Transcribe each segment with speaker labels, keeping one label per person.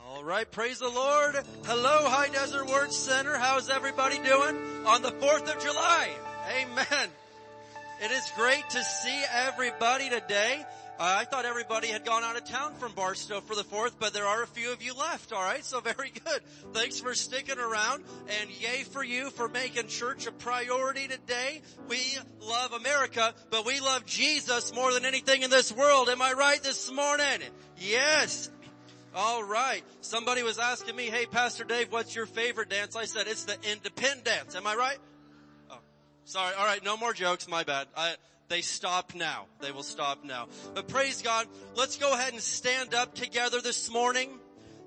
Speaker 1: All right, praise the Lord. Hello, High Desert Word Center. How's everybody doing on the 4th of July? Amen. It is great to see everybody today. I thought everybody had gone out of town from Barstow for the 4th, but there are a few of you left, alright? So very good. Thanks for sticking around and yay for you for making church a priority today. We love America, but we love Jesus more than anything in this world. Am I right this morning? Yes. All right. Somebody was asking me, hey, Pastor Dave, what's your favorite dance? I said, it's the independent dance. Am I right? Oh, sorry. All right. No more jokes. My bad. I, they stop now. They will stop now. But praise God. Let's go ahead and stand up together this morning.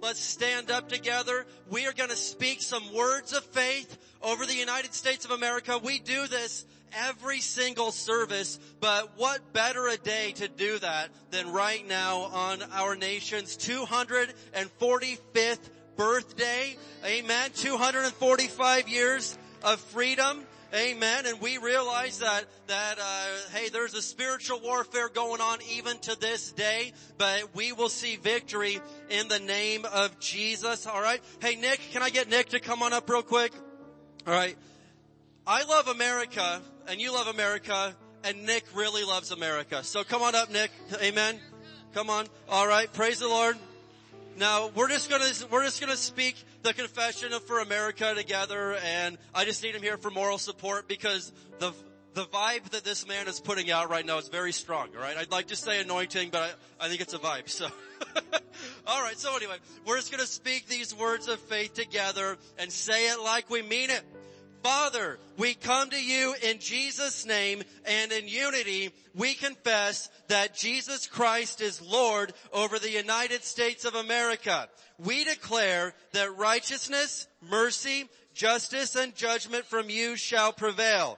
Speaker 1: Let's stand up together. We are going to speak some words of faith over the United States of America. We do this every single service, but what better a day to do that than right now on our nation's 245th birthday. Amen. 245 years of freedom. Amen. And we realize that, that, uh, hey, there's a spiritual warfare going on even to this day, but we will see victory in the name of Jesus. All right. Hey, Nick, can I get Nick to come on up real quick? All right. I love America and you love America and Nick really loves America. So come on up, Nick. Amen. Come on. All right. Praise the Lord. Now we're just gonna, we're just gonna speak the confession for America together and I just need him here for moral support because the, the vibe that this man is putting out right now is very strong, alright? I'd like to say anointing, but I, I think it's a vibe, so. alright, so anyway, we're just gonna speak these words of faith together and say it like we mean it. Father, we come to you in Jesus name and in unity we confess that Jesus Christ is Lord over the United States of America. We declare that righteousness, mercy, justice and judgment from you shall prevail.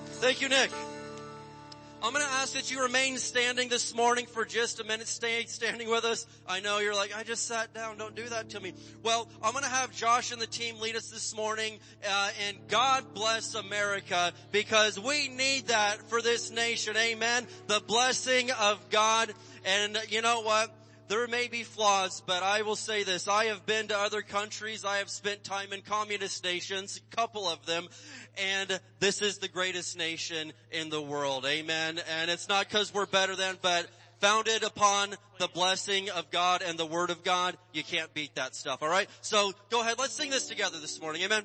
Speaker 1: Thank you, Nick. I'm going to ask that you remain standing this morning for just a minute. Stay standing with us. I know you're like, I just sat down. Don't do that to me. Well, I'm going to have Josh and the team lead us this morning. Uh, and God bless America because we need that for this nation. Amen. The blessing of God. And you know what? There may be flaws, but I will say this. I have been to other countries. I have spent time in communist nations, a couple of them, and this is the greatest nation in the world. Amen. And it's not because we're better than, but founded upon the blessing of God and the word of God, you can't beat that stuff. All right. So go ahead. Let's sing this together this morning. Amen.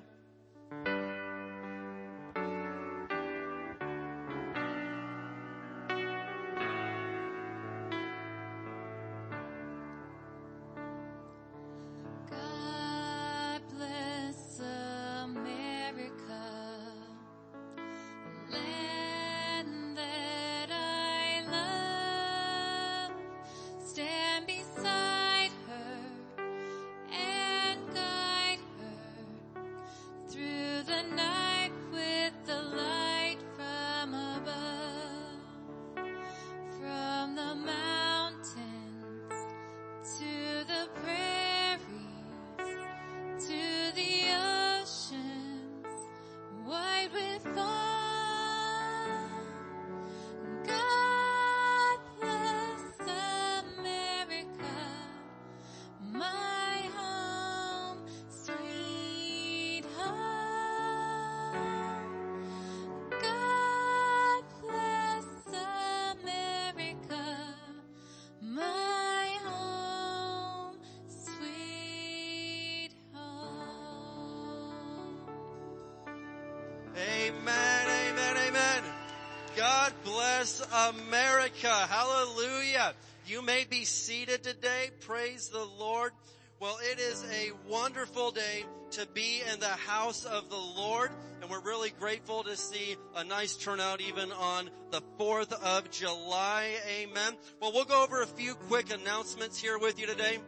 Speaker 1: Praise the Lord. Well, it is a wonderful day to be in the house of the Lord, and we're really grateful to see a nice turnout even on the 4th of July. Amen. Well, we'll go over a few quick announcements here with you today.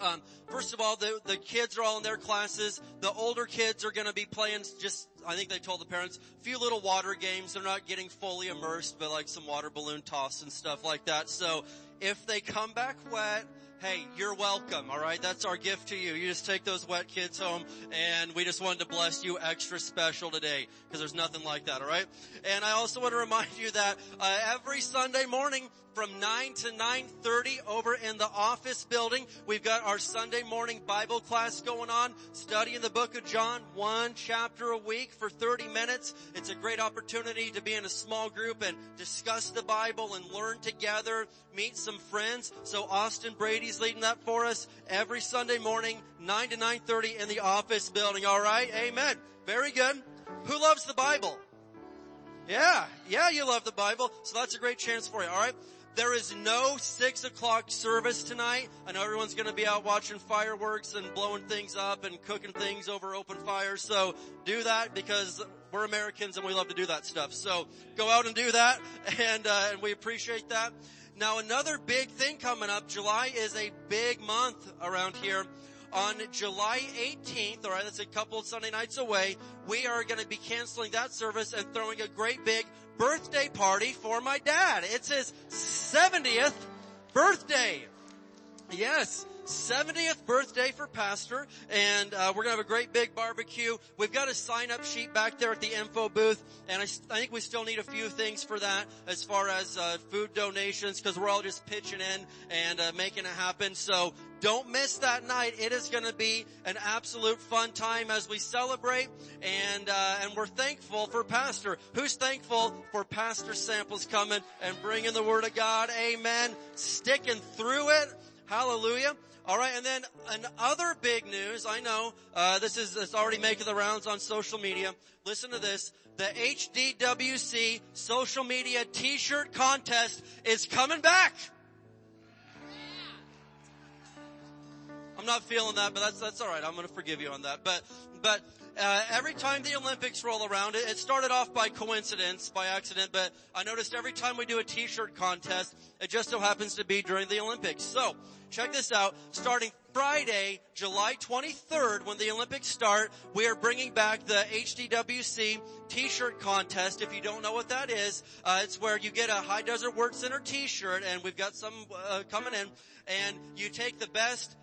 Speaker 1: Um, first of all, the, the kids are all in their classes. The older kids are going to be playing just, I think they told the parents, a few little water games. They're not getting fully immersed, but like some water balloon toss and stuff like that. So if they come back wet, hey, you're welcome, alright? That's our gift to you. You just take those wet kids home and we just wanted to bless you extra special today because there's nothing like that, alright? And I also want to remind you that uh, every Sunday morning from 9 to 9.30 over in the office building. We've got our Sunday morning Bible class going on, studying the book of John, one chapter a week for 30 minutes. It's a great opportunity to be in a small group and discuss the Bible and learn together, meet some friends. So Austin Brady's leading that for us every Sunday morning, 9 to 9.30 in the office building. Alright? Amen. Very good. Who loves the Bible? Yeah, yeah, you love the Bible, so that's a great chance for you, alright? There is no six o'clock service tonight. I know everyone's gonna be out watching fireworks and blowing things up and cooking things over open fire. So do that because we're Americans and we love to do that stuff. So go out and do that and, uh, and we appreciate that. Now another big thing coming up, July is a big month around here on July 18th, alright, that's a couple Sunday nights away, we are going to be canceling that service and throwing a great big birthday party for my dad. It's his 70th birthday. Yes. 70th birthday for Pastor, and uh, we're gonna have a great big barbecue. We've got a sign-up sheet back there at the info booth, and I, I think we still need a few things for that as far as uh, food donations, because we're all just pitching in and uh, making it happen. So don't miss that night. It is going to be an absolute fun time as we celebrate, and uh, and we're thankful for Pastor. Who's thankful for Pastor Samples coming and bringing the Word of God? Amen. Sticking through it. Hallelujah. All right, and then another big news. I know uh, this is it's already making the rounds on social media. Listen to this: the HDWC social media T-shirt contest is coming back. I'm not feeling that, but that's, that's alright. I'm gonna forgive you on that. But, but, uh, every time the Olympics roll around, it, it started off by coincidence, by accident, but I noticed every time we do a t-shirt contest, it just so happens to be during the Olympics. So, check this out. Starting Friday, July 23rd, when the Olympics start, we are bringing back the HDWC t-shirt contest. If you don't know what that is, uh, it's where you get a High Desert Word Center t-shirt, and we've got some uh, coming in, and you take the best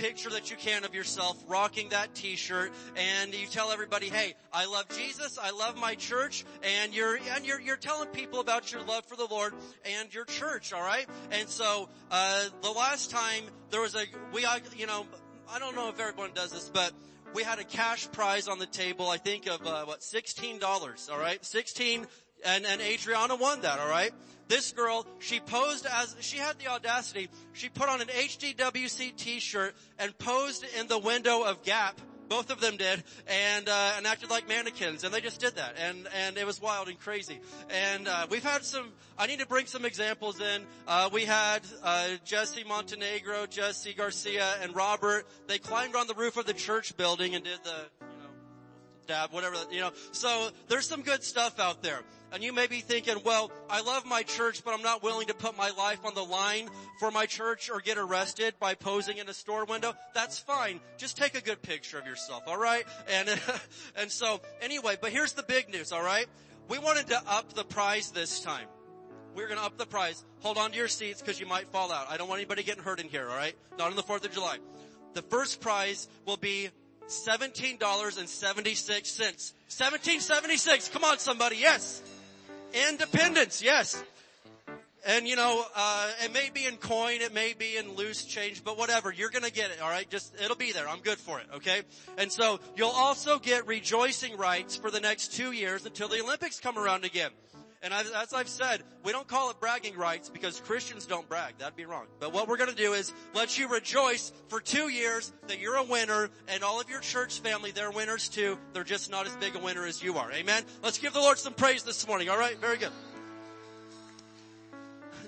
Speaker 1: picture that you can of yourself rocking that t-shirt and you tell everybody, hey, I love Jesus, I love my church, and you're, and you're, you're telling people about your love for the Lord and your church, alright? And so, uh, the last time there was a, we, you know, I don't know if everyone does this, but we had a cash prize on the table, I think of, uh, what, $16, alright? 16, and, and Adriana won that, alright? This girl, she posed as, she had the audacity, she put on an HDWC t-shirt and posed in the window of Gap both of them did, and uh, and acted like mannequins, and they just did that, and and it was wild and crazy. And uh, we've had some. I need to bring some examples in. Uh, we had uh, Jesse Montenegro, Jesse Garcia, and Robert. They climbed on the roof of the church building and did the you know dab, whatever, you know. So there's some good stuff out there. And you may be thinking, well, I love my church, but I'm not willing to put my life on the line for my church or get arrested by posing in a store window. That's fine. Just take a good picture of yourself, alright? And, and so, anyway, but here's the big news, alright? We wanted to up the prize this time. We're gonna up the prize. Hold on to your seats because you might fall out. I don't want anybody getting hurt in here, alright? Not on the 4th of July. The first prize will be $17.76. 1776. Come on somebody. Yes. Independence. Yes. And you know, uh, it may be in coin, it may be in loose change, but whatever, you're gonna get it, alright? Just, it'll be there. I'm good for it, okay? And so, you'll also get rejoicing rights for the next two years until the Olympics come around again. And as I've said, we don't call it bragging rights because Christians don't brag. That'd be wrong. But what we're going to do is let you rejoice for two years that you're a winner and all of your church family, they're winners too. They're just not as big a winner as you are. Amen. Let's give the Lord some praise this morning. All right. Very good.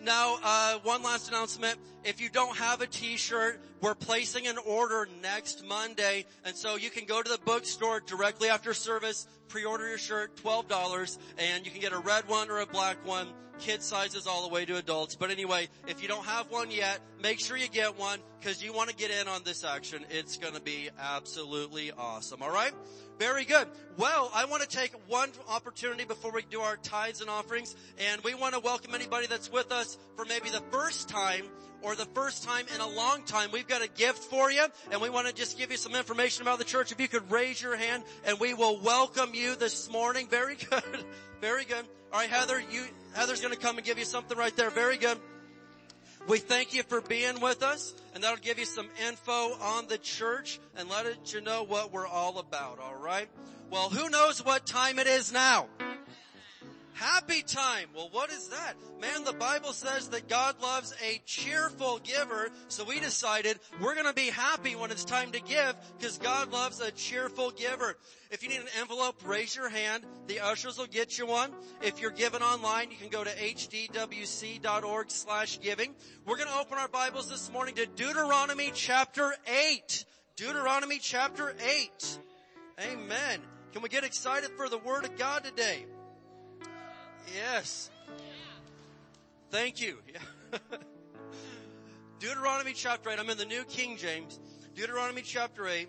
Speaker 1: Now, uh, one last announcement. If you don't have a t-shirt, we're placing an order next Monday. And so you can go to the bookstore directly after service, pre-order your shirt, $12, and you can get a red one or a black one kid sizes all the way to adults. But anyway, if you don't have one yet, make sure you get one because you want to get in on this action. It's going to be absolutely awesome. All right? Very good. Well, I want to take one opportunity before we do our tithes and offerings, and we want to welcome anybody that's with us for maybe the first time or the first time in a long time. We've got a gift for you, and we want to just give you some information about the church. If you could raise your hand, and we will welcome you this morning. Very good. Very good. All right, Heather, you, Heather's going to come and give you something right there. Very good. We thank you for being with us and that'll give you some info on the church and let you know what we're all about, alright? Well, who knows what time it is now? Happy time. Well, what is that? Man, the Bible says that God loves a cheerful giver, so we decided we're gonna be happy when it's time to give, because God loves a cheerful giver. If you need an envelope, raise your hand. The ushers will get you one. If you're giving online, you can go to hdwc.org slash giving. We're gonna open our Bibles this morning to Deuteronomy chapter 8. Deuteronomy chapter 8. Amen. Can we get excited for the Word of God today? Yes. Thank you. Deuteronomy chapter 8. I'm in the New King James. Deuteronomy chapter 8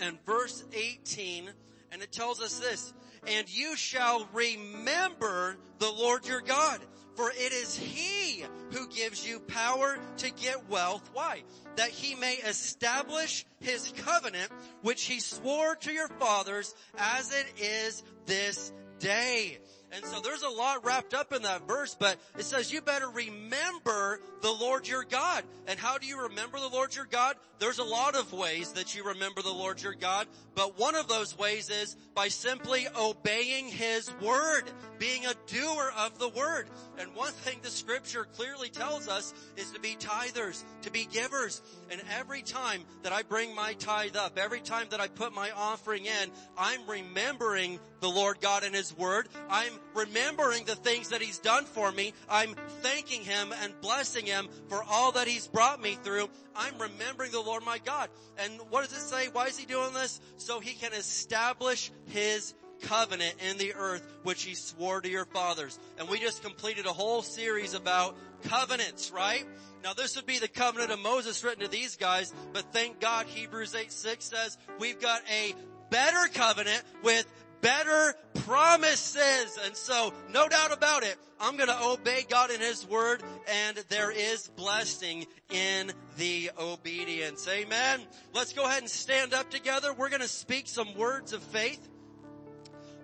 Speaker 1: and verse 18. And it tells us this. And you shall remember the Lord your God. For it is He who gives you power to get wealth. Why? That He may establish His covenant, which He swore to your fathers as it is this day. And so there's a lot wrapped up in that verse, but it says you better remember the Lord your God. And how do you remember the Lord your God? There's a lot of ways that you remember the Lord your God, but one of those ways is by simply obeying His word, being a doer of the word. And one thing the scripture clearly tells us is to be tithers, to be givers. And every time that I bring my tithe up, every time that I put my offering in, I'm remembering the Lord God and His word. I'm remembering the things that He's done for me. I'm thanking Him and blessing Him for all that He's brought me through. I'm remembering the Lord my God. And what does it say? Why is He doing this? So He can establish His covenant in the earth, which He swore to your fathers. And we just completed a whole series about covenants, right? Now this would be the covenant of Moses written to these guys, but thank God Hebrews 8, 6 says we've got a better covenant with better promises. And so, no doubt about it, I'm gonna obey God in His Word and there is blessing in the obedience. Amen. Let's go ahead and stand up together. We're gonna speak some words of faith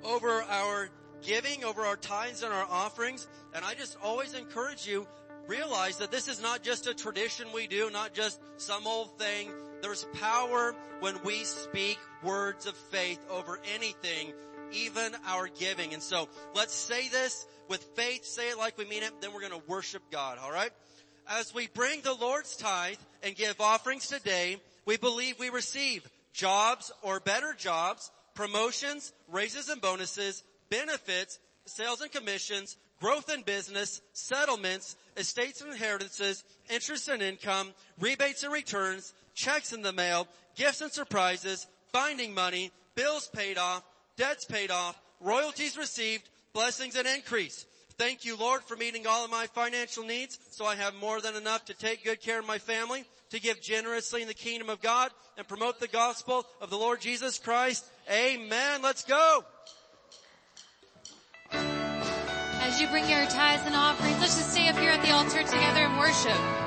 Speaker 1: over our giving, over our tithes and our offerings. And I just always encourage you, realize that this is not just a tradition we do, not just some old thing. There's power when we speak words of faith over anything, even our giving. And so let's say this with faith, say it like we mean it, then we're going to worship God, alright? As we bring the Lord's tithe and give offerings today, we believe we receive jobs or better jobs, promotions, raises and bonuses, benefits, sales and commissions, growth in business, settlements, estates and inheritances, interest and income, rebates and returns, checks in the mail, gifts and surprises, binding money, bills paid off, debts paid off, royalties received, blessings and increase. Thank you, Lord, for meeting all of my financial needs so I have more than enough to take good care of my family, to give generously in the kingdom of God, and promote the gospel of the Lord Jesus Christ. Amen. Let's go.
Speaker 2: As you bring your tithes and offerings, let's just stay up here at the altar together and worship.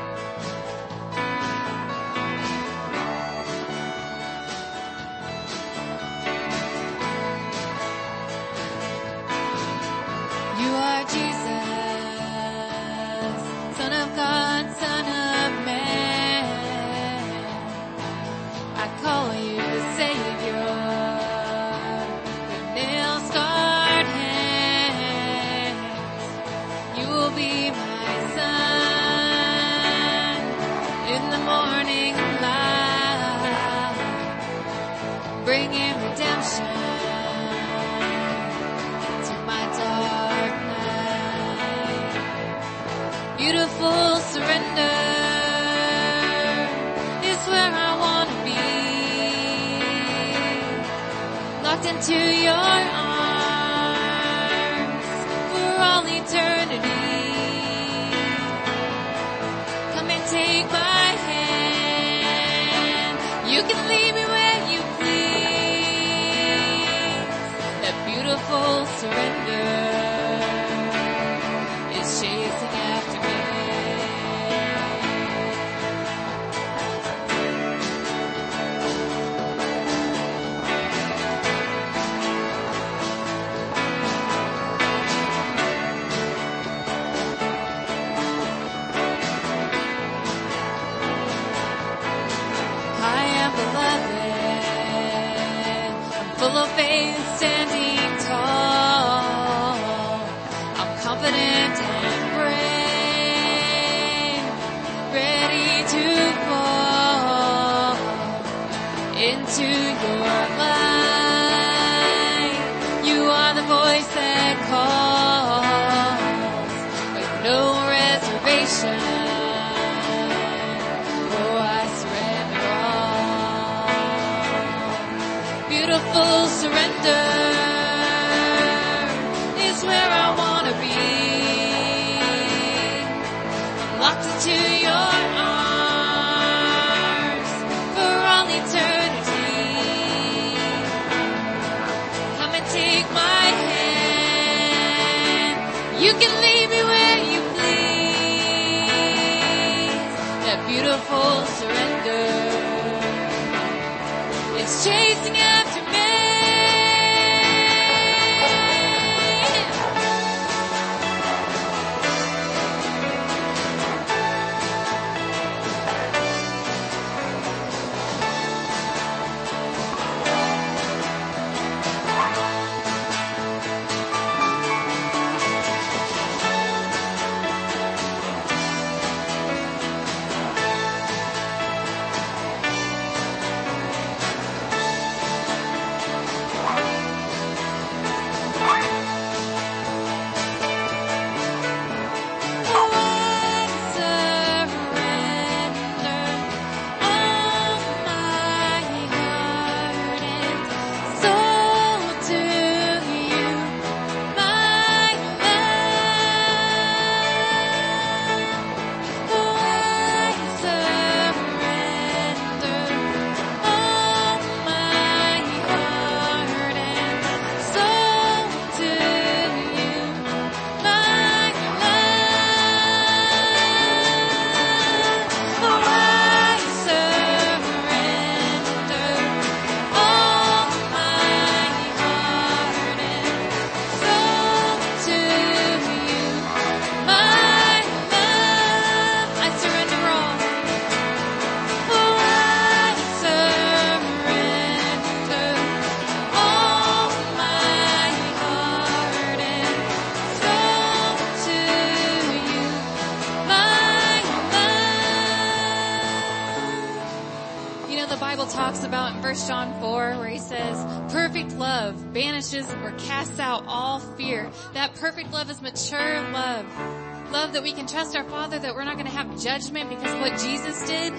Speaker 3: Can trust our Father that we're not going to have judgment because of what Jesus did.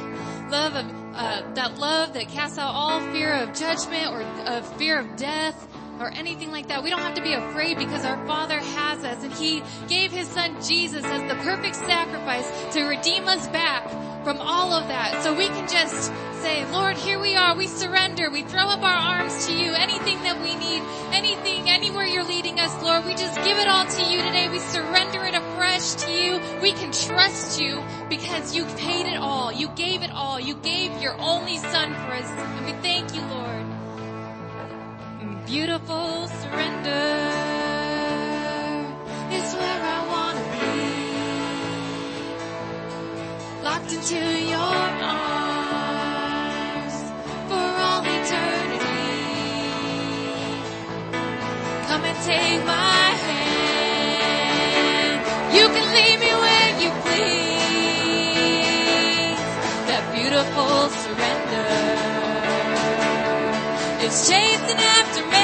Speaker 3: Love of, uh, that love that casts out all fear of judgment or of fear of death or anything like that. We don't have to be afraid because our Father has us and He gave His Son Jesus as the perfect sacrifice to redeem us back from all of that. So we can just say, Lord, here we are. We surrender. We throw up our arms to you. Anything that we need, anything, anywhere you're leading us, Lord, we just give it all to you today. We surrender it afresh to you. We can trust you because you paid it all. You gave it all. You gave your only son for us. And we thank you, Lord. Beautiful surrender is where I wanna be. Locked into your arms for all eternity. Come and take my beautiful surrender is chasing after me.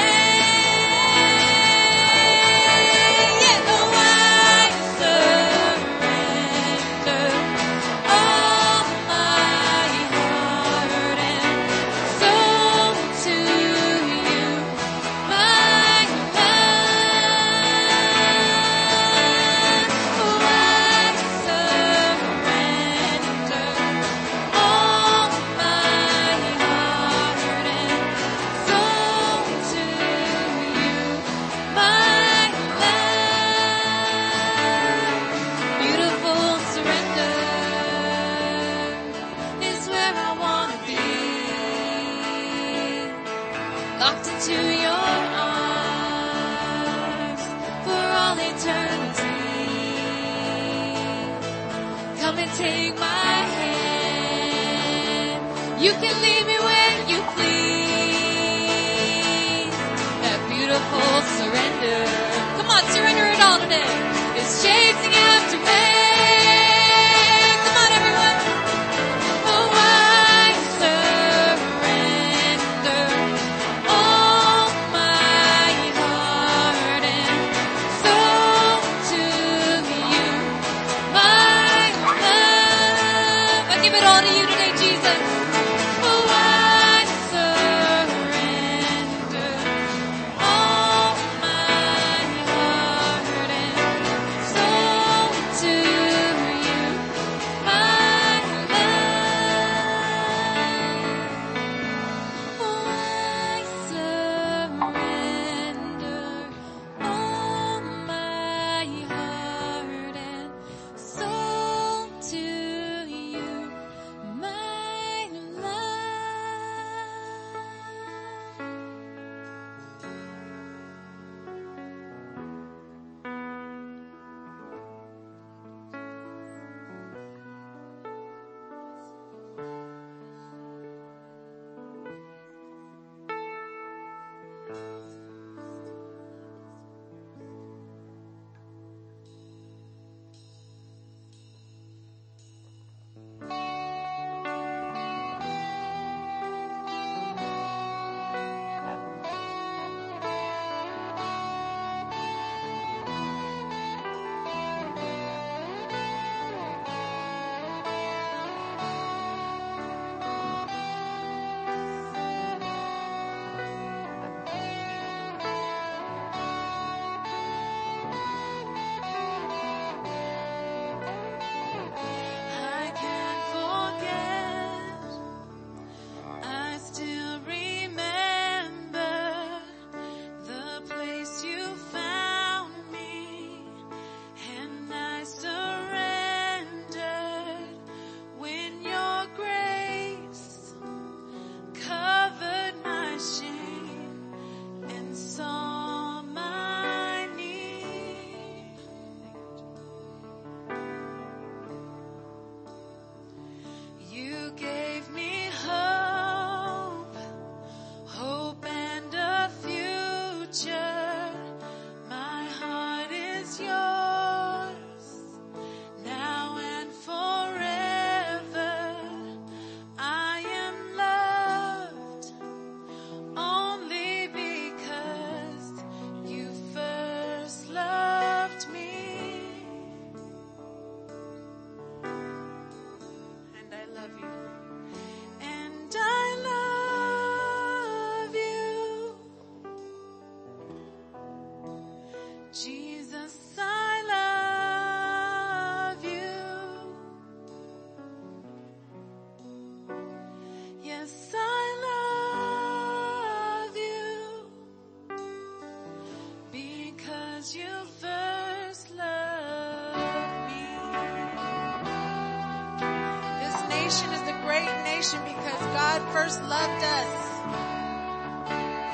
Speaker 2: because
Speaker 3: God first loved us.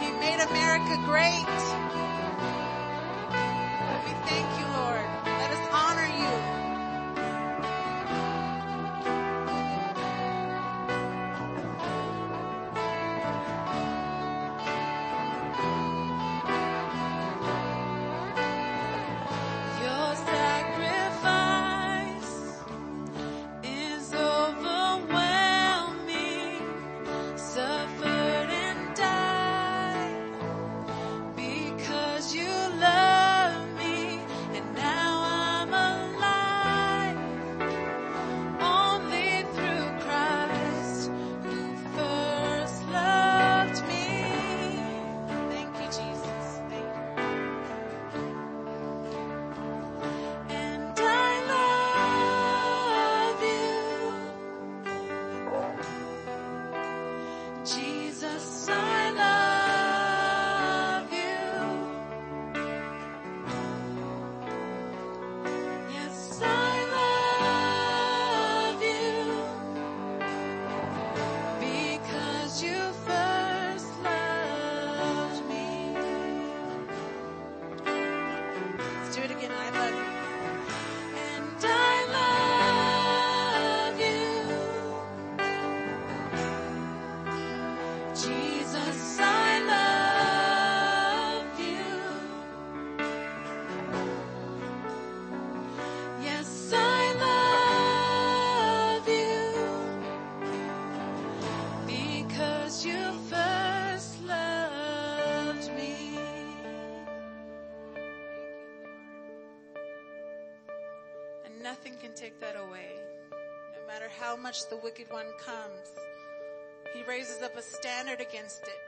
Speaker 3: He made America great. much the wicked one comes. He raises up a standard against it.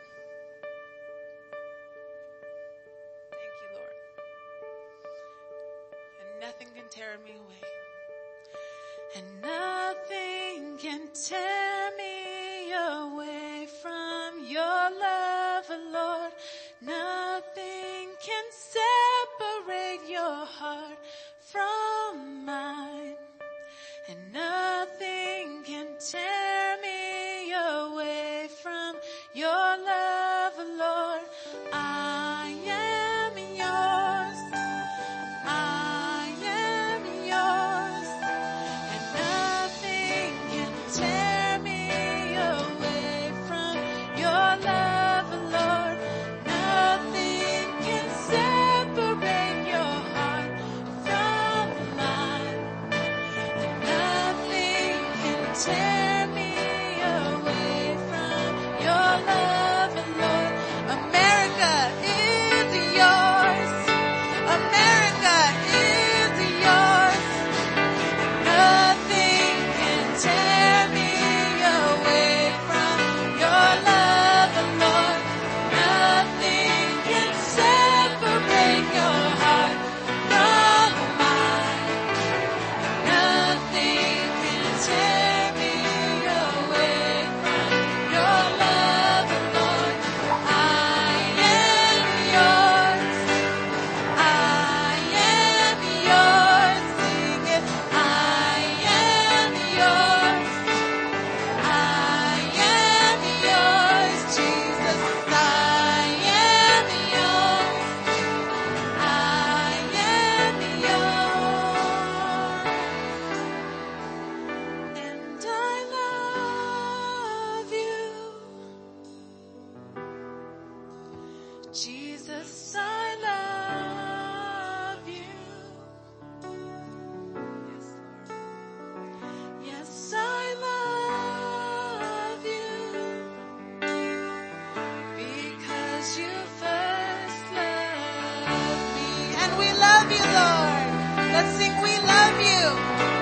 Speaker 3: Let's sing, We Love You.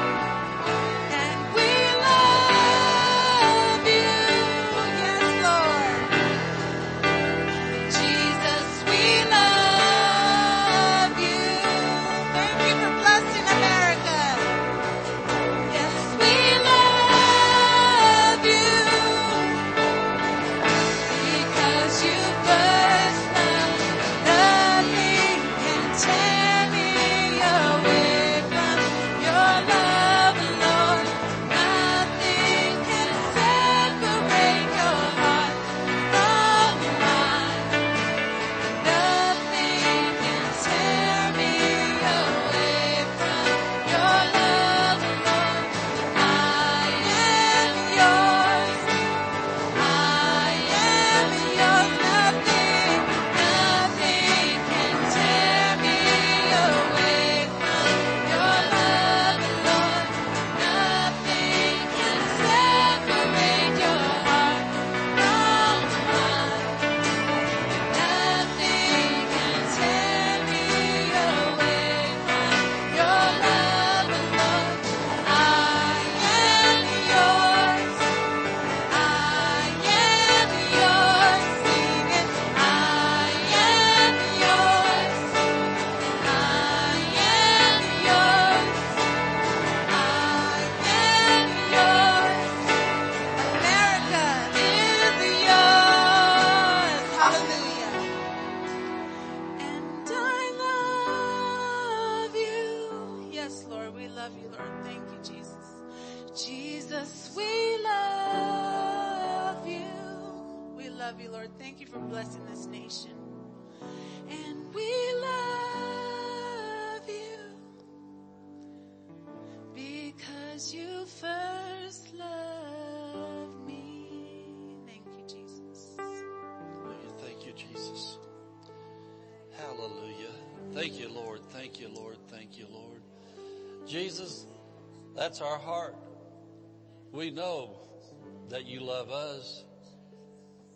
Speaker 3: love
Speaker 1: us.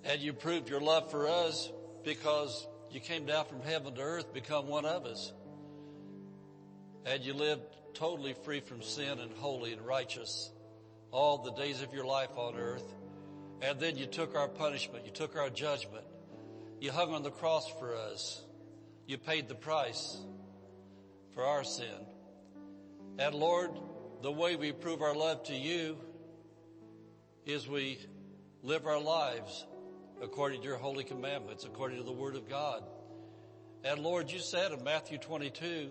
Speaker 1: And you proved your love for us because you came down from heaven to earth, become one of us. And you lived totally free from sin and holy and righteous
Speaker 4: all the days of your life on earth. And then you took our punishment. You took our judgment. You hung on the cross for us. You paid the price for our sin. And Lord, the way we prove our love to you is we live our lives according to your holy commandments, according to the word of God. And Lord, you said in Matthew 22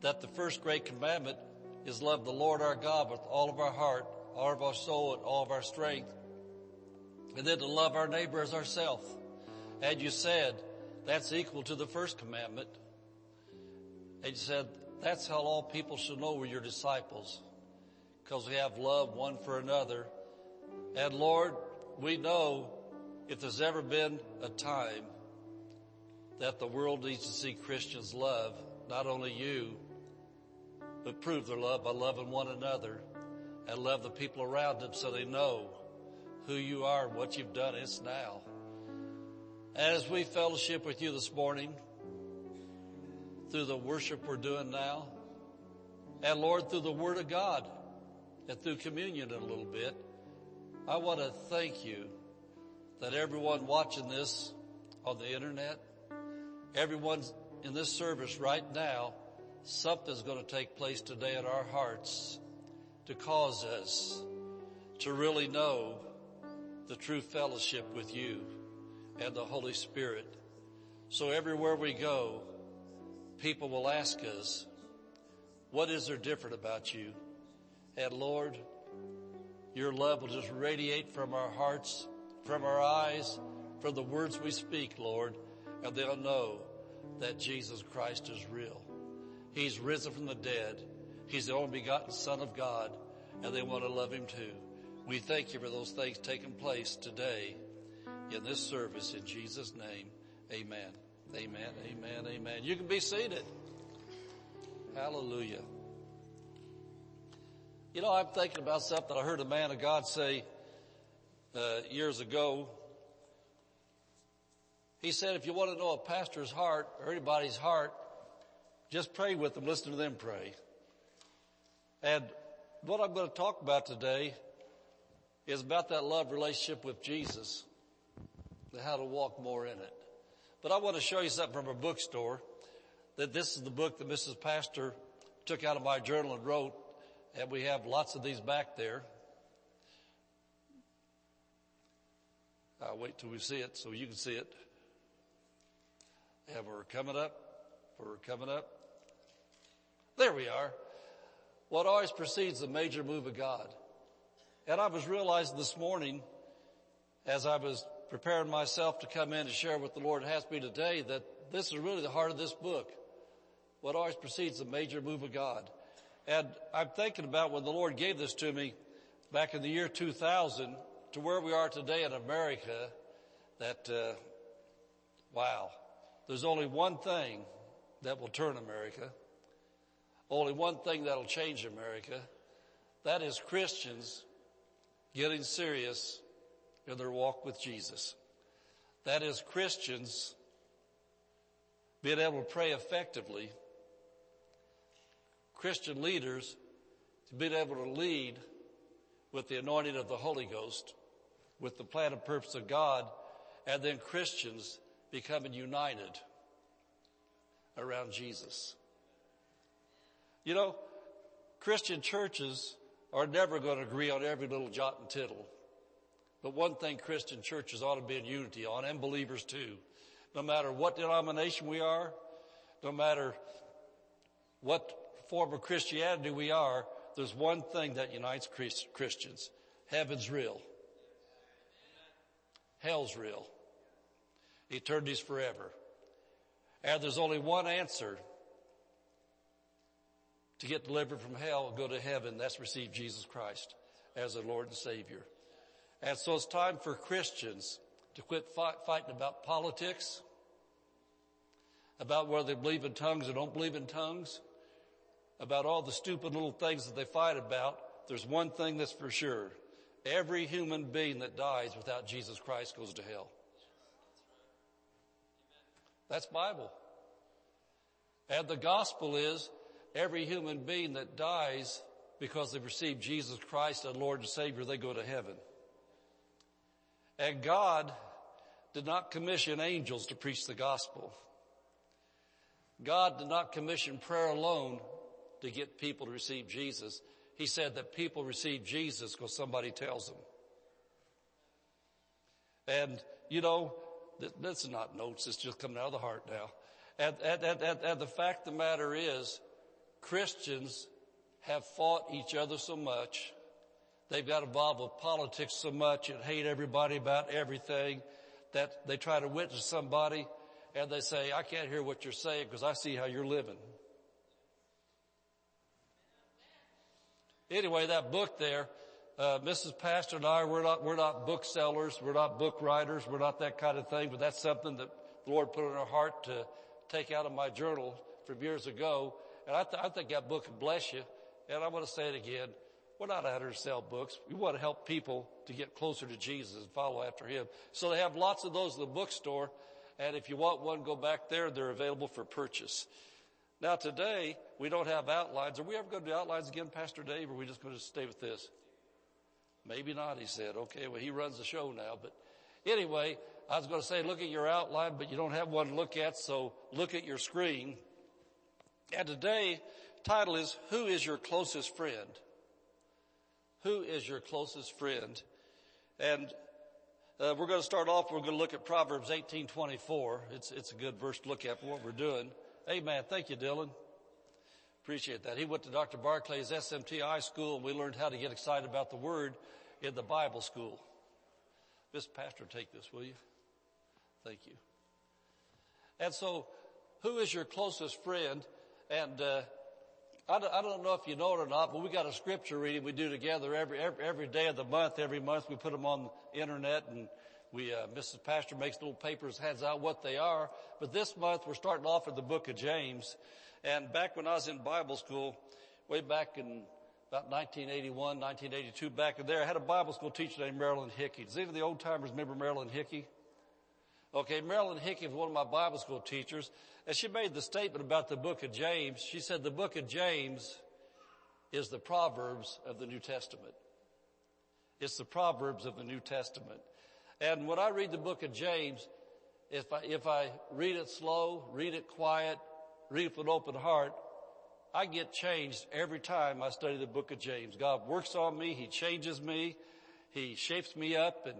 Speaker 4: that the first great commandment is love the Lord our God with all of our heart, all of our soul, and all of our strength. And then to love our neighbor as ourselves. And you said that's equal to the first commandment. And you said that's how all people should know we're your disciples. Because we have love one for another. And Lord, we know if there's ever been a time that the world needs to see Christians love, not only you, but prove their love by loving one another and love the people around them so they know who you are and what you've done. It's now. As we fellowship with you this morning through the worship we're doing now, and Lord, through the Word of God and through communion a little bit, I want to thank you that everyone watching this on the internet, everyone in this service right now, something's going to take place today in our hearts to cause us to really know the true fellowship with you and the Holy Spirit. So everywhere we go, people will ask us, what is there different about you? And Lord, your love will just radiate from our hearts, from our eyes, from the words we speak, Lord, and they'll know that Jesus Christ is real. He's risen from the dead. He's the only begotten Son of God, and they want to love Him too. We thank you for those things taking place today in this service in Jesus' name. Amen. Amen. Amen. Amen. You can be seated. Hallelujah. You know, I'm thinking about something I heard a man of God say uh, years ago. He said, if you want to know a pastor's heart or anybody's heart, just pray with them, listen to them pray. And what I'm going to talk about today is about that love relationship with Jesus and how to walk more in it. But I want to show you something from a bookstore that this is the book that Mrs. Pastor took out of my journal and wrote and we have lots of these back there. I'll wait till we see it so you can see it. And we're coming up. We're coming up. There we are. What always precedes the major move of God. And I was realizing this morning as I was preparing myself to come in and share what the Lord has me today that this is really the heart of this book. What always precedes the major move of God. And I'm thinking about when the Lord gave this to me back in the year 2000 to where we are today in America that, uh, wow, there's only one thing that will turn America. Only one thing that'll change America. That is Christians getting serious in their walk with Jesus. That is Christians being able to pray effectively Christian leaders to be able to lead with the anointing of the Holy Ghost, with the plan and purpose of God, and then Christians becoming united around Jesus. You know, Christian churches are never going to agree on every little jot and tittle. But one thing Christian churches ought to be in unity on, and believers too. No matter what denomination we are, no matter what form of Christianity we are, there's one thing that unites Christians. Heaven's real. Hell's real. Eternity's forever. And there's only one answer to get delivered from hell and go to heaven. That's receive Jesus Christ as a Lord and Savior. And so it's time for Christians to quit fight, fighting about politics, about whether they believe in tongues or don't believe in tongues, about all the stupid little things that they fight about, there's one thing that's for sure. Every human being that dies without Jesus Christ goes to hell. That's Bible. And the gospel is every human being that dies because they've received Jesus Christ as Lord and Savior, they go to heaven. And God did not commission angels to preach the gospel. God did not commission prayer alone to get people to receive Jesus. He said that people receive Jesus because somebody tells them. And, you know, that's not notes, it's just coming out of the heart now. And, and, and, and the fact of the matter is, Christians have fought each other so much. They've got involved with politics so much and hate everybody about everything that they try to witness somebody and they say, I can't hear what you're saying because I see how you're living. Anyway, that book there, uh, Mrs. Pastor and I, we're not, we're not booksellers, we're not book writers, we're not that kind of thing, but that's something that the Lord put in our heart to take out of my journal from years ago. And I, th- I think that book can bless you. And I want to say it again. We're not out here to sell books. We want to help people to get closer to Jesus and follow after Him. So they have lots of those in the bookstore. And if you want one, go back there. They're available for purchase. Now today, we don't have outlines. Are we ever going to do outlines again, Pastor Dave, or are we just going to stay with this? Maybe not, he said. Okay, well, he runs the show now. But anyway, I was going to say, look at your outline, but you don't have one to look at, so look at your screen. And today, title is, Who is your closest friend? Who is your closest friend? And uh, we're going to start off, we're going to look at Proverbs 18.24. It's, it's a good verse to look at for what we're doing. Amen. Thank you, Dylan. Appreciate that. He went to Dr. Barclay's SMTI school and we learned how to get excited about the word in the Bible school. Miss Pastor, take this, will you? Thank you. And so, who is your closest friend? And, uh, I don't, I don't know if you know it or not, but we got a scripture reading we do together every, every, every day of the month. Every month we put them on the internet and we, uh, Mrs. Pastor makes little papers, hands out what they are. But this month we're starting off with the book of James. And back when I was in Bible school, way back in about 1981, 1982, back in there, I had a Bible school teacher named Marilyn Hickey. Does any of the old timers remember Marilyn Hickey? Okay, Marilyn Hickey was one of my Bible school teachers, and she made the statement about the book of James. She said the book of James is the Proverbs of the New Testament. It's the Proverbs of the New Testament. And when I read the book of James, if I, if I read it slow, read it quiet, read it with an open heart, I get changed every time I study the book of James. God works on me. He changes me. He shapes me up and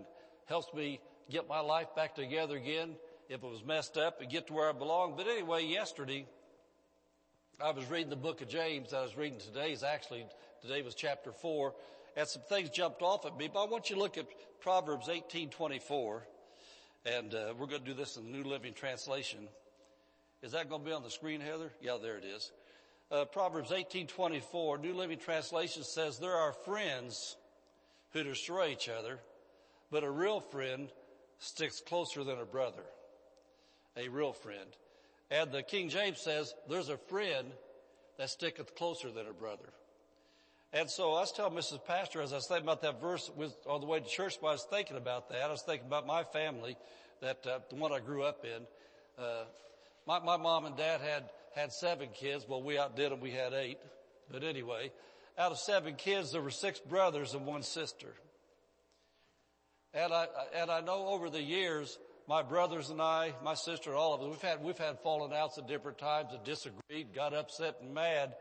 Speaker 4: helps me get my life back together again if it was messed up and get to where I belong. But anyway, yesterday, I was reading the book of James. I was reading today's actually, today was chapter four and some things jumped off at me, but I want you to look at Proverbs 18:24 and uh, we're going to do this in the New Living Translation. Is that going to be on the screen, Heather? Yeah, there it is. Uh, Proverbs 18:24, New Living Translation says, "There are friends who destroy each other, but a real friend sticks closer than a brother. A real friend. And the King James says, there's a friend that sticketh closer than a brother. And so I was telling Mrs. Pastor as I was thinking about that verse on the way to church, while I was thinking about that, I was thinking about my family, that uh, the one I grew up in. Uh, my, my mom and dad had had seven kids. Well, we outdid them. We had eight. But anyway, out of seven kids, there were six brothers and one sister. And I, and I know over the years, my brothers and I, my sister, all of us, we've had, we've had fallen outs at different times and disagreed, got upset and mad.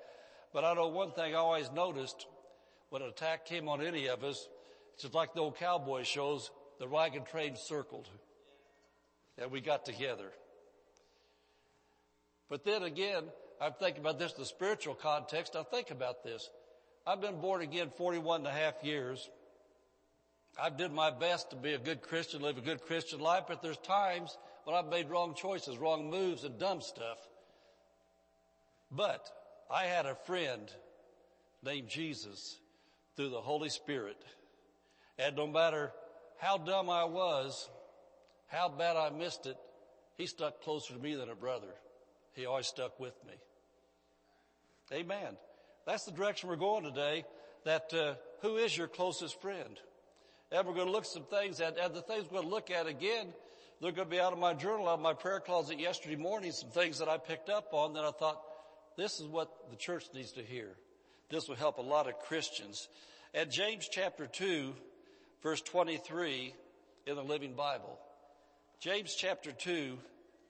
Speaker 4: But I know one thing I always noticed when an attack came on any of us, it's just like the old cowboy shows, the wagon train circled and we got together. But then again, I'm thinking about this in the spiritual context. I think about this. I've been born again 41 and a half years. I've did my best to be a good Christian, live a good Christian life, but there's times when I've made wrong choices, wrong moves and dumb stuff. But I had a friend named Jesus through the Holy Spirit. And no matter how dumb I was, how bad I missed it, he stuck closer to me than a brother. He always stuck with me. Amen. That's the direction we're going today. That uh, who is your closest friend? And we're going to look at some things, and, and the things we're going to look at again, they're going to be out of my journal, out of my prayer closet yesterday morning, some things that I picked up on that I thought, this is what the church needs to hear. This will help a lot of Christians. And James chapter 2, verse 23 in the Living Bible. James chapter 2,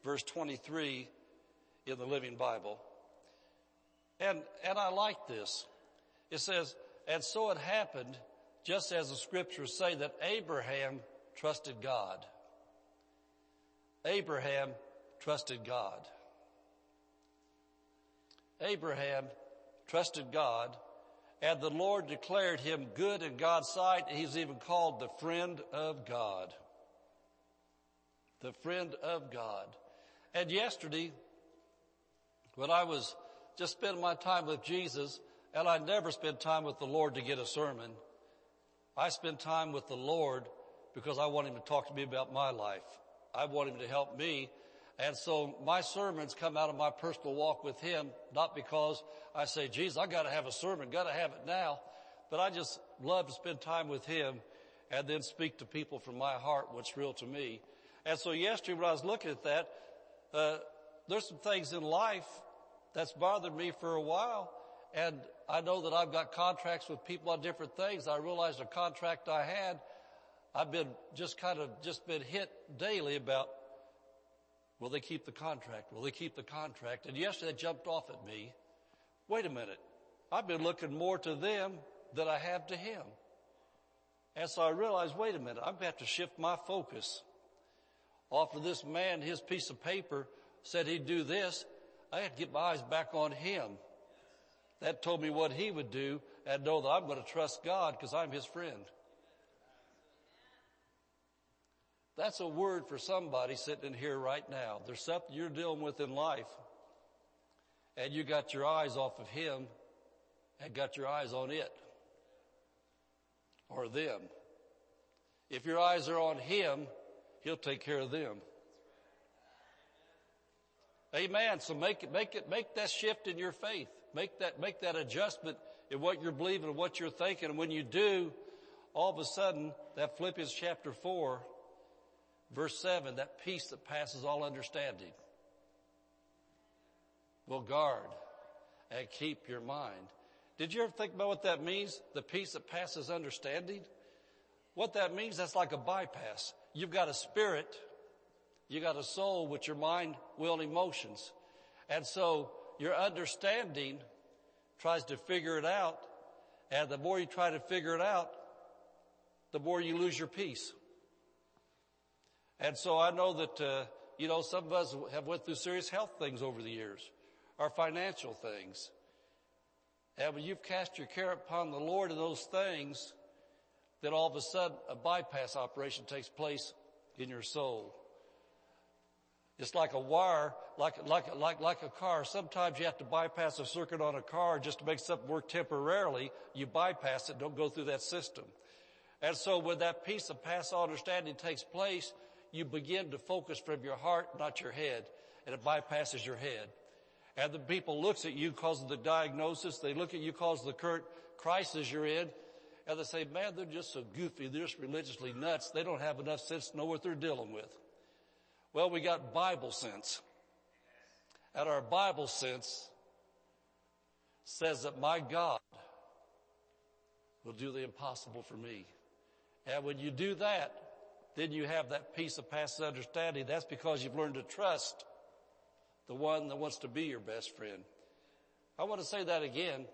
Speaker 4: verse 23 in the Living Bible. And, and I like this. It says, and so it happened, just as the scriptures say, that Abraham trusted God. Abraham trusted God. Abraham trusted God and the Lord declared him good in God's sight. He's even called the friend of God. The friend of God. And yesterday, when I was just spending my time with Jesus, and I never spend time with the Lord to get a sermon, I spend time with the Lord because I want him to talk to me about my life. I want him to help me and so my sermons come out of my personal walk with Him, not because I say, Jesus, I gotta have a sermon, gotta have it now, but I just love to spend time with Him and then speak to people from my heart what's real to me. And so yesterday when I was looking at that, uh, there's some things in life that's bothered me for a while and I know that I've got contracts with people on different things. I realized a contract I had, I've been just kind of just been hit daily about Will they keep the contract? Will they keep the contract? And yesterday jumped off at me. Wait a minute. I've been looking more to them than I have to him. And so I realized, wait a minute, I'm going to have to shift my focus off of this man, his piece of paper said he'd do this. I had to get my eyes back on him. That told me what he would do and know that I'm going to trust God because I'm his friend. That's a word for somebody sitting in here right now. There's something you're dealing with in life and you got your eyes off of him and got your eyes on it or them. If your eyes are on him, he'll take care of them. Amen. So make it, make it, make that shift in your faith. Make that, make that adjustment in what you're believing and what you're thinking. And when you do, all of a sudden, that Philippians chapter four Verse 7, that peace that passes all understanding will guard and keep your mind. Did you ever think about what that means? The peace that passes understanding? What that means, that's like a bypass. You've got a spirit, you got a soul with your mind, will, and emotions. And so your understanding tries to figure it out. And the more you try to figure it out, the more you lose your peace. And so I know that, uh, you know, some of us have went through serious health things over the years, our financial things. And when you've cast your care upon the Lord in those things, then all of a sudden a bypass operation takes place in your soul. It's like a wire, like, like, like, like a car. Sometimes you have to bypass a circuit on a car just to make something work temporarily. You bypass it, don't go through that system. And so when that peace of past understanding takes place, you begin to focus from your heart, not your head, and it bypasses your head. And the people looks at you because of the diagnosis, they look at you because of the current crisis you're in, and they say, man, they're just so goofy, they're just religiously nuts, they don't have enough sense to know what they're dealing with. Well, we got Bible sense. And our Bible sense says that my God will do the impossible for me. And when you do that, then you have that peace of past understanding. That's because you've learned to trust the one that wants to be your best friend. I want to say that again.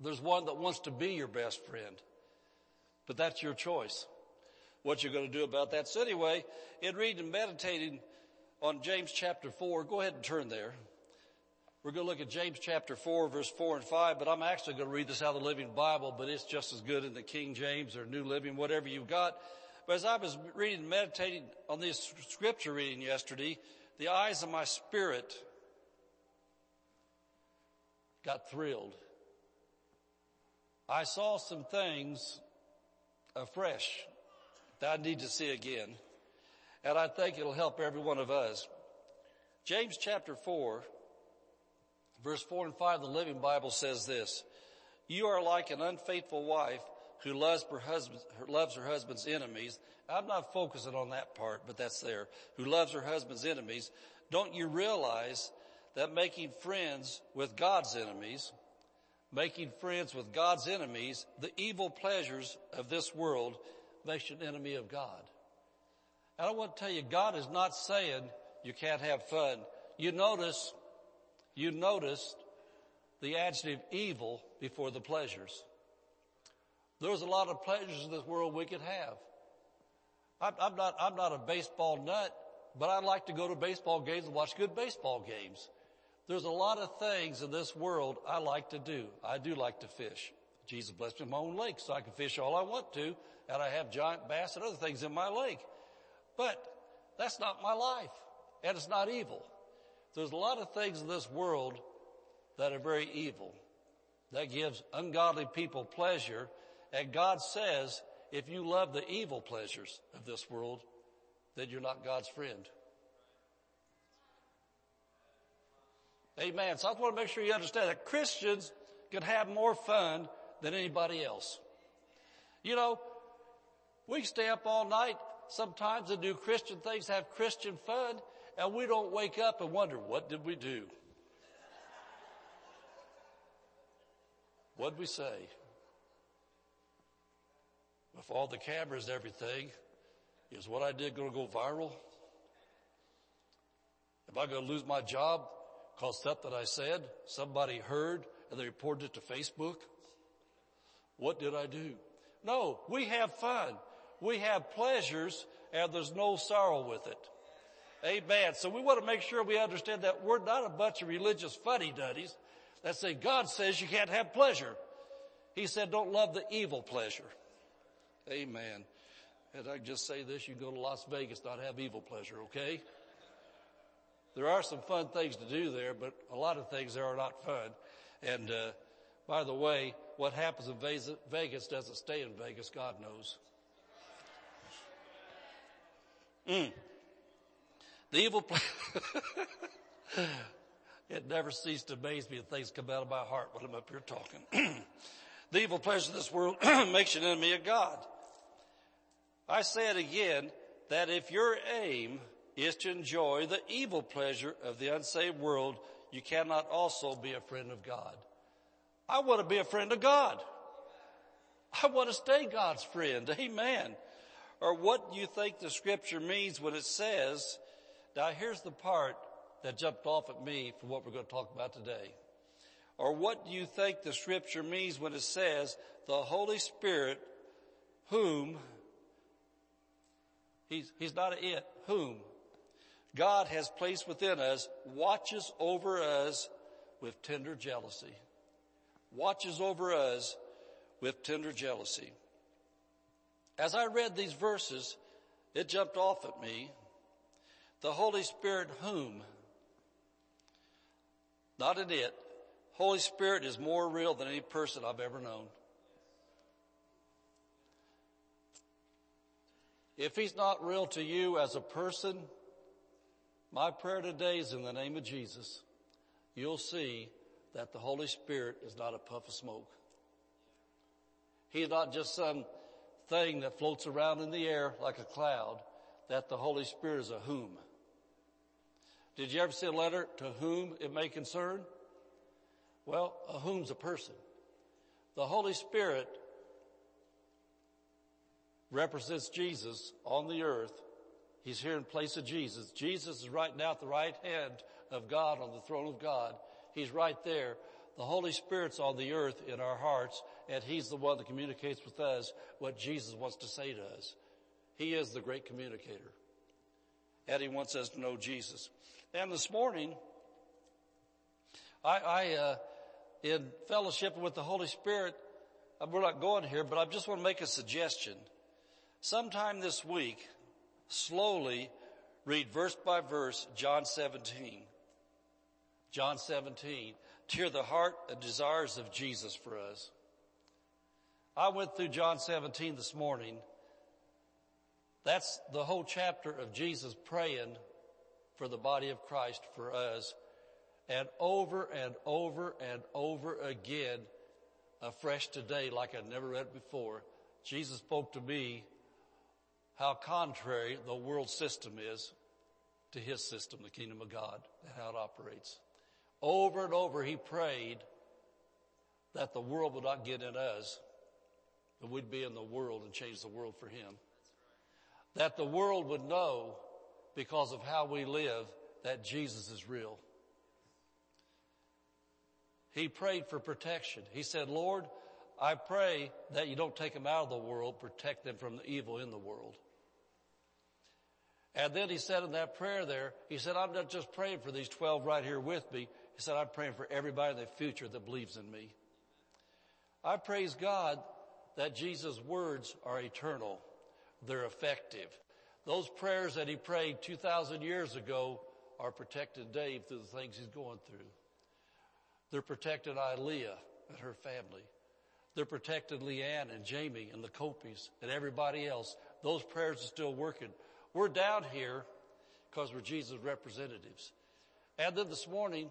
Speaker 4: There's one that wants to be your best friend, but that's your choice. What you're going to do about that. So anyway, in reading and meditating on James chapter four, go ahead and turn there. We're going to look at James chapter 4 verse 4 and 5, but I'm actually going to read this out of the Living Bible, but it's just as good in the King James or New Living, whatever you've got. But as I was reading meditating on this scripture reading yesterday, the eyes of my spirit got thrilled. I saw some things afresh that I need to see again. And I think it'll help every one of us. James chapter 4, verse 4 and 5 of the Living Bible says this, You are like an unfaithful wife who loves her, husband, loves her husband's enemies. I'm not focusing on that part, but that's there. Who loves her husband's enemies. Don't you realize that making friends with God's enemies making friends with God's enemies, the evil pleasures of this world makes you an enemy of God. And I want to tell you, God is not saying you can't have fun. You notice, you noticed the adjective evil before the pleasures. There's a lot of pleasures in this world we could have. I'm, I'm not, I'm not a baseball nut, but I like to go to baseball games and watch good baseball games. There's a lot of things in this world I like to do. I do like to fish. Jesus blessed me with my own lake so I can fish all I want to and I have giant bass and other things in my lake. But that's not my life and it's not evil. There's a lot of things in this world that are very evil that gives ungodly people pleasure and God says if you love the evil pleasures of this world, then you're not God's friend. Amen. So I want to make sure you understand that Christians can have more fun than anybody else. You know, we stay up all night sometimes and do Christian things, have Christian fun, and we don't wake up and wonder, what did we do? What'd we say? With all the cameras and everything, is what I did going to go viral? Am I going to lose my job because that I said somebody heard and they reported it to Facebook? What did I do? No, we have fun. We have pleasures and there's no sorrow with it. Amen. So we want to make sure we understand that we're not a bunch of religious fuddy-duddies that say God says you can't have pleasure. He said don't love the evil pleasure. Amen. As I just say this, you go to Las Vegas, not have evil pleasure, okay? There are some fun things to do there, but a lot of things there are not fun. And, uh, by the way, what happens in Vegas doesn't stay in Vegas, God knows. Mm. The evil, pleasure. it never ceased to amaze me when things come out of my heart when I'm up here talking. the evil pleasure of this world makes you an enemy of God. I say it again, that if your aim is to enjoy the evil pleasure of the unsaved world, you cannot also be a friend of God. I want to be a friend of God. I want to stay God's friend. Amen. Or what do you think the scripture means when it says, now here's the part that jumped off at me for what we're going to talk about today. Or what do you think the scripture means when it says the Holy Spirit whom He's, he's not a it, whom God has placed within us watches over us with tender jealousy. Watches over us with tender jealousy. As I read these verses, it jumped off at me. The Holy Spirit whom? Not an it. Holy Spirit is more real than any person I've ever known. If he's not real to you as a person, my prayer today is in the name of Jesus. You'll see that the Holy Spirit is not a puff of smoke. He's not just some thing that floats around in the air like a cloud, that the Holy Spirit is a whom. Did you ever see a letter to whom it may concern? Well, a whom's a person. The Holy Spirit represents Jesus on the earth. He's here in place of Jesus. Jesus is right now at the right hand of God on the throne of God. He's right there. The Holy Spirit's on the earth in our hearts and He's the one that communicates with us what Jesus wants to say to us. He is the great communicator. And He wants us to know Jesus. And this morning, I, I uh, in fellowship with the Holy Spirit, we're not going here, but I just want to make a suggestion. Sometime this week, slowly read verse by verse John 17. John 17 to hear the heart and desires of Jesus for us. I went through John 17 this morning. That's the whole chapter of Jesus praying for the body of Christ for us. And over and over and over again, afresh today, like I'd never read before, Jesus spoke to me how contrary the world system is to his system, the kingdom of God, and how it operates. Over and over he prayed that the world would not get in us, but we'd be in the world and change the world for him. That the world would know because of how we live that Jesus is real. He prayed for protection. He said, Lord, I pray that you don't take them out of the world, protect them from the evil in the world. And then he said in that prayer there, he said, I'm not just praying for these 12 right here with me. He said, I'm praying for everybody in the future that believes in me. I praise God that Jesus' words are eternal. They're effective. Those prayers that he prayed 2,000 years ago are protecting Dave through the things he's going through. They're protecting Ilea and her family. They're protecting Leanne and Jamie and the Copies and everybody else. Those prayers are still working. We're down here because we're Jesus representatives. And then this morning,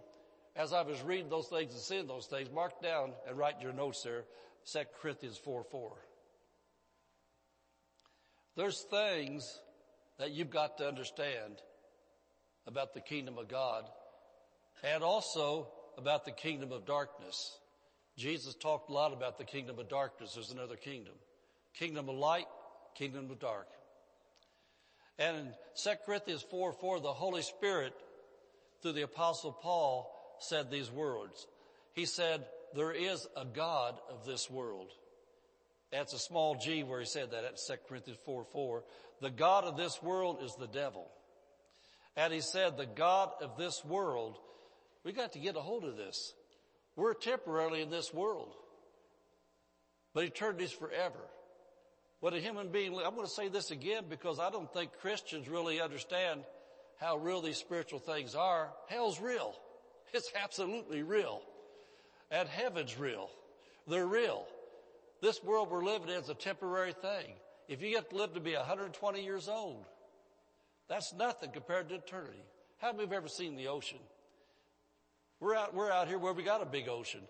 Speaker 4: as I was reading those things and seeing those things, mark down and write your notes there, 2 Corinthians 4 4. There's things that you've got to understand about the kingdom of God and also about the kingdom of darkness. Jesus talked a lot about the kingdom of darkness. There's another kingdom. Kingdom of light, kingdom of dark. And in 2 Corinthians 4, 4, the Holy Spirit, through the apostle Paul, said these words. He said, there is a God of this world. That's a small g where he said that at 2 Corinthians 4, 4. The God of this world is the devil. And he said, the God of this world, we got to get a hold of this. We're temporarily in this world, but eternity is forever. What a human being, I'm going to say this again because I don't think Christians really understand how real these spiritual things are. Hell's real. It's absolutely real. And heaven's real. They're real. This world we're living in is a temporary thing. If you get to live to be 120 years old, that's nothing compared to eternity. How many have ever seen the ocean? We're out, we're out here where we got a big ocean.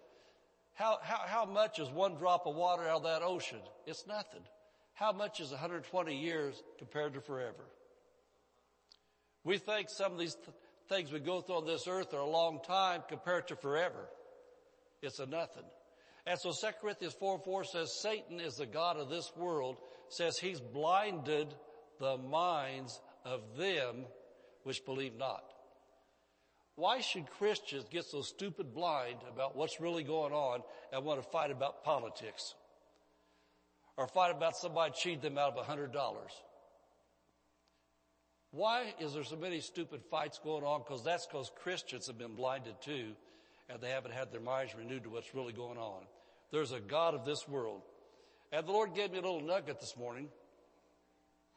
Speaker 4: How, how, how much is one drop of water out of that ocean? It's nothing. How much is 120 years compared to forever? We think some of these th- things we go through on this earth are a long time compared to forever. It's a nothing. And so 2 Corinthians 4 4 says Satan is the God of this world, says he's blinded the minds of them which believe not. Why should Christians get so stupid blind about what's really going on and want to fight about politics? Or fight about somebody cheating them out of a hundred dollars? Why is there so many stupid fights going on? Because that's because Christians have been blinded too, and they haven't had their minds renewed to what's really going on. There's a God of this world. And the Lord gave me a little nugget this morning.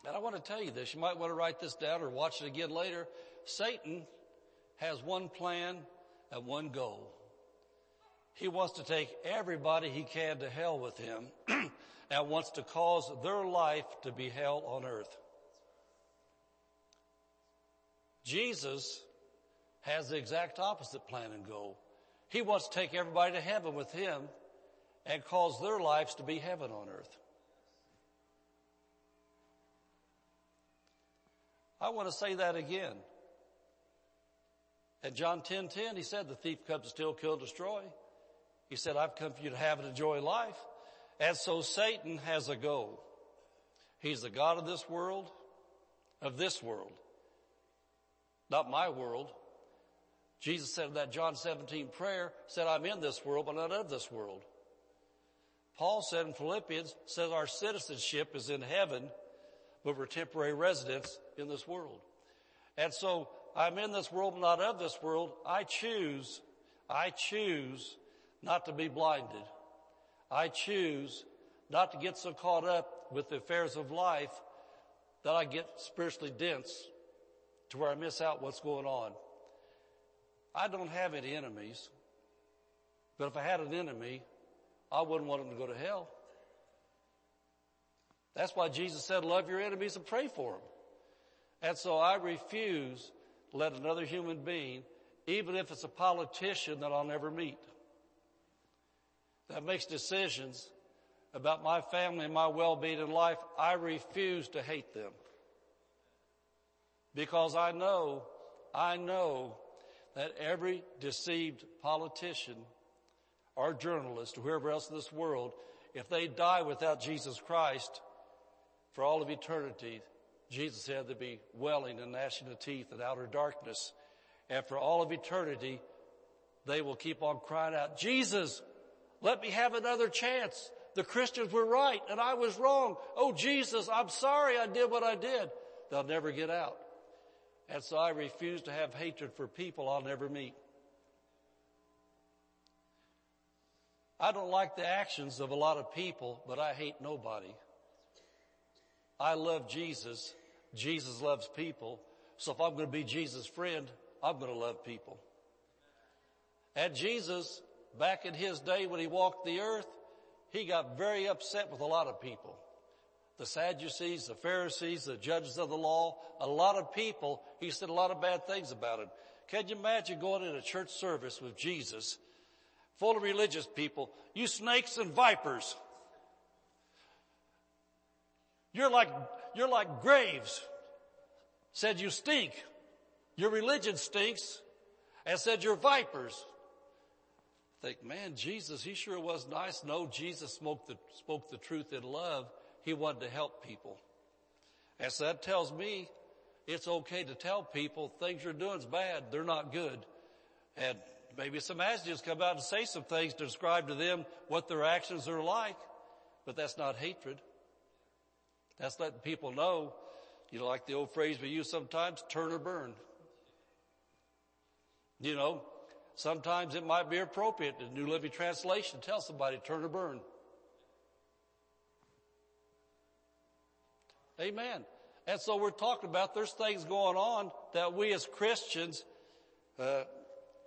Speaker 4: And I want to tell you this. You might want to write this down or watch it again later. Satan has one plan and one goal. He wants to take everybody he can to hell with him and wants to cause their life to be hell on earth. Jesus has the exact opposite plan and goal. He wants to take everybody to heaven with him and cause their lives to be heaven on earth. I want to say that again. At John 10, 10, he said, the thief comes to steal, kill, destroy. He said, I've come for you to have and enjoy life. And so Satan has a goal. He's the God of this world, of this world. Not my world. Jesus said in that John 17 prayer, said, I'm in this world, but not of this world. Paul said in Philippians, says our citizenship is in heaven, but we're temporary residents in this world. And so I'm in this world, not of this world. I choose, I choose not to be blinded. I choose not to get so caught up with the affairs of life that I get spiritually dense to where I miss out what's going on. I don't have any enemies, but if I had an enemy, I wouldn't want him to go to hell. That's why Jesus said, love your enemies and pray for them. And so I refuse let another human being, even if it's a politician that I'll never meet, that makes decisions about my family and my well-being in life, I refuse to hate them. Because I know, I know that every deceived politician or journalists or whoever else in this world, if they die without Jesus Christ for all of eternity, Jesus said they'd be welling and gnashing of teeth and outer darkness. And for all of eternity, they will keep on crying out, Jesus, let me have another chance. The Christians were right and I was wrong. Oh Jesus, I'm sorry I did what I did. They'll never get out. And so I refuse to have hatred for people I'll never meet. I don't like the actions of a lot of people, but I hate nobody. I love Jesus. Jesus loves people. So if I'm going to be Jesus' friend, I'm going to love people. And Jesus, back in his day when he walked the earth, he got very upset with a lot of people. The Sadducees, the Pharisees, the judges of the law, a lot of people, he said a lot of bad things about it. Can you imagine going in a church service with Jesus, full of religious people, you snakes and vipers. You're like, you're like graves. Said you stink. Your religion stinks. And said you're vipers think, man, Jesus, he sure was nice. No, Jesus spoke the, spoke the truth in love. He wanted to help people. And so that tells me it's okay to tell people things you're doing is bad. They're not good. And maybe some adjectives come out and say some things to describe to them what their actions are like. But that's not hatred. That's letting people know, you know, like the old phrase we use sometimes, turn or burn. You know, Sometimes it might be appropriate the New Living Translation tell somebody turn or burn. Amen. And so we're talking about there's things going on that we as Christians, uh,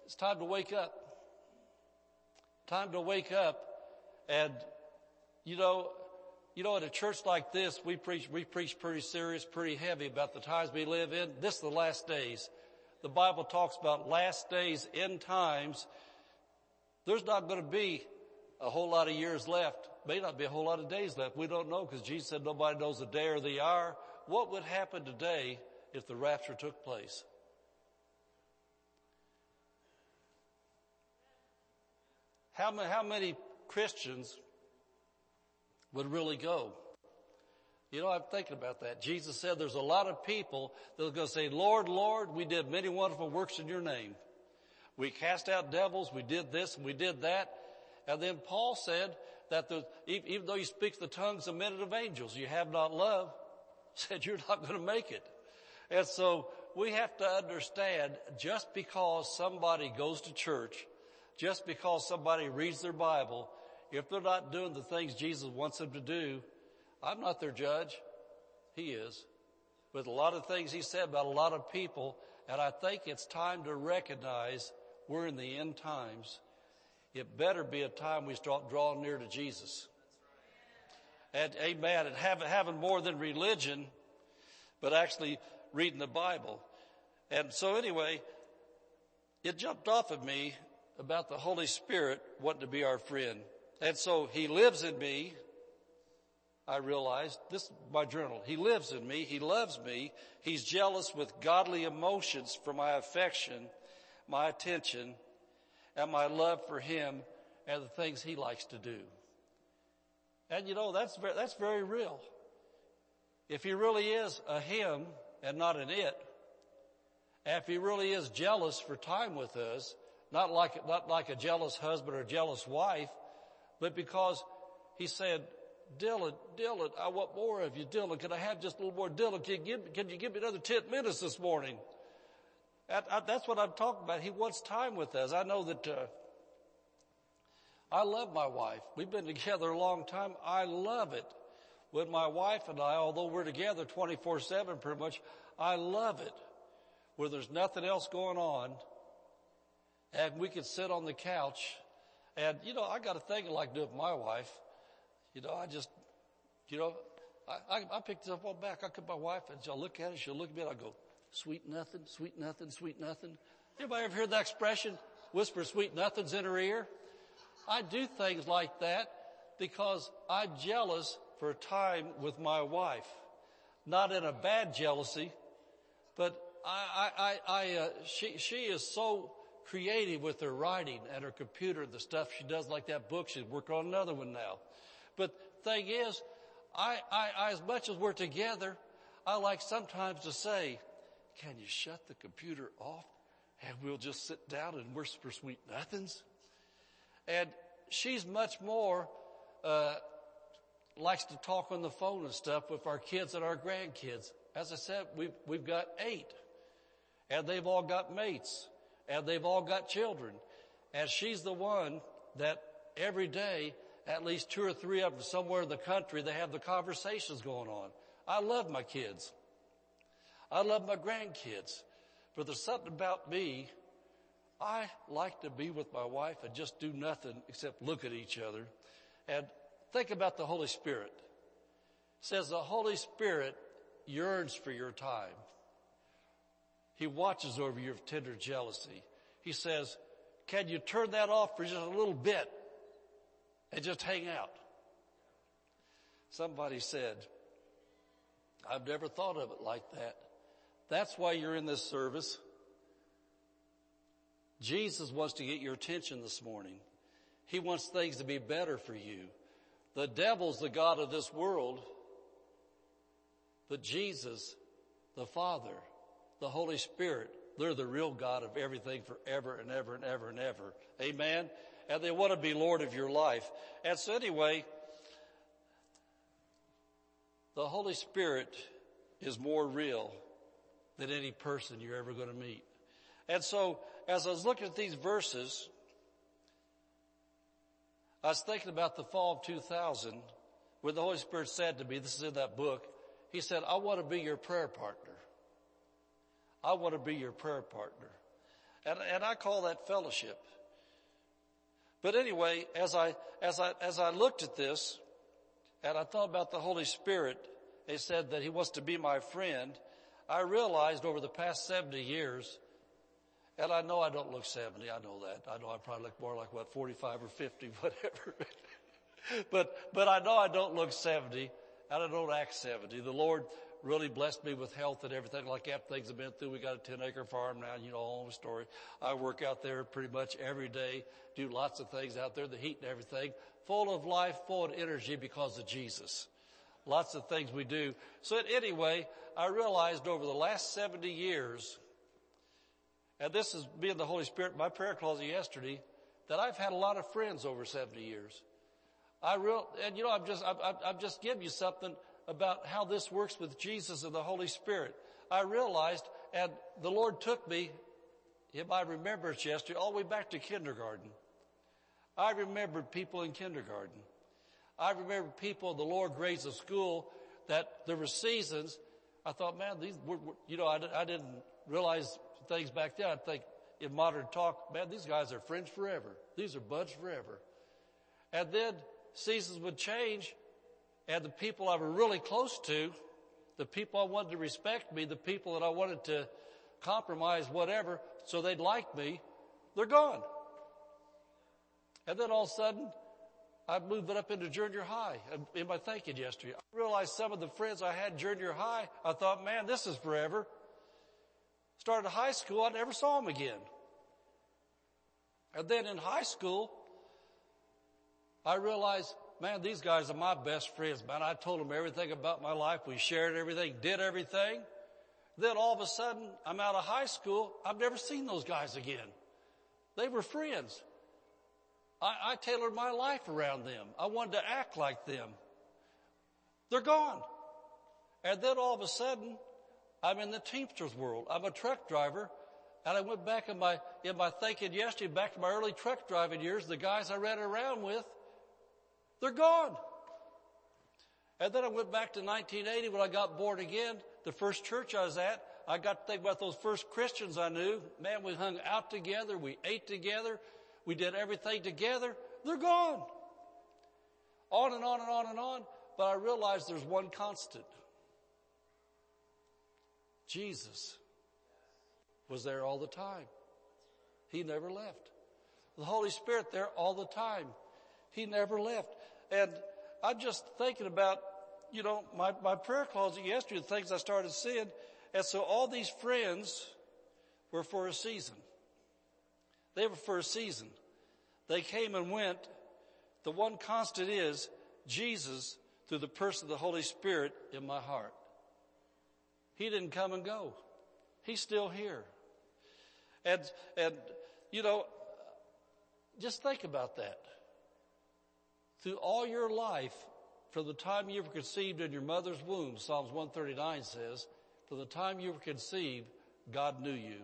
Speaker 4: it's time to wake up. Time to wake up. And, you know, you know, at a church like this, we preach, we preach pretty serious, pretty heavy about the times we live in. This is the last days the Bible talks about last days, end times, there's not going to be a whole lot of years left. May not be a whole lot of days left. We don't know because Jesus said nobody knows the day or the hour. What would happen today if the rapture took place? How many, how many Christians would really go? You know, I'm thinking about that. Jesus said there's a lot of people that are going to say, Lord, Lord, we did many wonderful works in your name. We cast out devils, we did this, and we did that. And then Paul said that the, even though you speak the tongues of men and of angels, you have not love, said you're not going to make it. And so we have to understand just because somebody goes to church, just because somebody reads their Bible, if they're not doing the things Jesus wants them to do, I'm not their judge. He is. With a lot of things he said about a lot of people, and I think it's time to recognize we're in the end times. It better be a time we start drawing near to Jesus. And amen. And having, having more than religion, but actually reading the Bible. And so anyway, it jumped off of me about the Holy Spirit wanting to be our friend. And so he lives in me. I realized this my journal. He lives in me. He loves me. He's jealous with godly emotions for my affection, my attention, and my love for him and the things he likes to do. And you know, that's very, that's very real. If he really is a him and not an it, and if he really is jealous for time with us, not like, not like a jealous husband or jealous wife, but because he said, Dylan, Dylan, I want more of you. Dylan, can I have just a little more? Dylan, can you give, can you give me another 10 minutes this morning? I, that's what I'm talking about. He wants time with us. I know that, uh, I love my wife. We've been together a long time. I love it. With my wife and I, although we're together 24-7 pretty much, I love it. Where there's nothing else going on and we could sit on the couch and, you know, I got a thing I like to do with my wife. You know, I just, you know, I, I, I picked this up on back. I at my wife and she'll look at it. She'll look at me and I go, sweet nothing, sweet nothing, sweet nothing. Anybody ever heard that expression? Whisper sweet nothings in her ear. I do things like that because I'm jealous for time with my wife. Not in a bad jealousy, but I, I, I, I uh, she, she is so creative with her writing at her computer, the stuff she does like that book. She's working on another one now. But thing is, I, I, I, as much as we're together, I like sometimes to say, can you shut the computer off and we'll just sit down and whisper sweet nothings? And she's much more, uh, likes to talk on the phone and stuff with our kids and our grandkids. As I said, we've, we've got eight and they've all got mates and they've all got children. And she's the one that every day, at least two or three of them somewhere in the country, they have the conversations going on. I love my kids. I love my grandkids. But there's something about me. I like to be with my wife and just do nothing except look at each other. And think about the Holy Spirit. It says the Holy Spirit yearns for your time. He watches over your tender jealousy. He says, can you turn that off for just a little bit and just hang out? Somebody said, I've never thought of it like that. That's why you're in this service. Jesus wants to get your attention this morning. He wants things to be better for you. The devil's the God of this world, but Jesus, the Father, the Holy Spirit, they're the real God of everything forever and ever and ever and ever. Amen. And they want to be Lord of your life. And so anyway, the Holy Spirit is more real than any person you're ever going to meet. And so as I was looking at these verses, I was thinking about the fall of 2000 when the Holy Spirit said to me, this is in that book, He said, I want to be your prayer partner. I want to be your prayer partner. And, and I call that fellowship. But anyway, as I, as I, as I looked at this and I thought about the Holy Spirit, He said that He wants to be my friend. I realized over the past 70 years, and I know I don't look 70, I know that. I know I probably look more like what, 45 or 50, whatever. but, but I know I don't look 70, and I don't act 70. The Lord really blessed me with health and everything like that. Things have been through. We got a 10 acre farm now, you know, all the story. I work out there pretty much every day, do lots of things out there, the heat and everything, full of life, full of energy because of Jesus. Lots of things we do. So anyway, I realized over the last 70 years, and this is being the Holy Spirit, my prayer closet yesterday, that I've had a lot of friends over 70 years. I real, and you know, I'm just, I'm, I'm just giving you something about how this works with Jesus and the Holy Spirit. I realized, and the Lord took me, if I remember it yesterday, all the way back to kindergarten. I remembered people in kindergarten. I remember people in the lower grades of school that there were seasons. I thought, man, these, were, were, you know, I, I didn't realize things back then. I think in modern talk, man, these guys are friends forever. These are buds forever. And then seasons would change and the people I were really close to, the people I wanted to respect me, the people that I wanted to compromise whatever so they'd like me, they're gone. And then all of a sudden, I moved it up into junior high in my thinking yesterday. I realized some of the friends I had junior high, I thought, man, this is forever. Started high school, I never saw them again. And then in high school, I realized man, these guys are my best friends, man. I told them everything about my life. We shared everything, did everything. Then all of a sudden, I'm out of high school. I've never seen those guys again. They were friends. I, I tailored my life around them. I wanted to act like them. They're gone. And then all of a sudden, I'm in the Teamsters world. I'm a truck driver. And I went back in my, in my thinking yesterday, back to my early truck driving years, the guys I ran around with, they're gone. And then I went back to 1980 when I got born again. The first church I was at, I got to think about those first Christians I knew. Man, we hung out together. We ate together. We did everything together. They're gone. On and on and on and on. But I realized there's one constant. Jesus was there all the time. He never left. The Holy Spirit there all the time. He never left. And I'm just thinking about, you know, my, my prayer closet yesterday, the things I started seeing. And so all these friends were for a season. They were for a season. They came and went. The one constant is Jesus through the person of the Holy Spirit in my heart. He didn't come and go. He's still here. And, and, you know, just think about that. Through all your life, from the time you were conceived in your mother's womb, Psalms 139 says, from the time you were conceived, God knew you.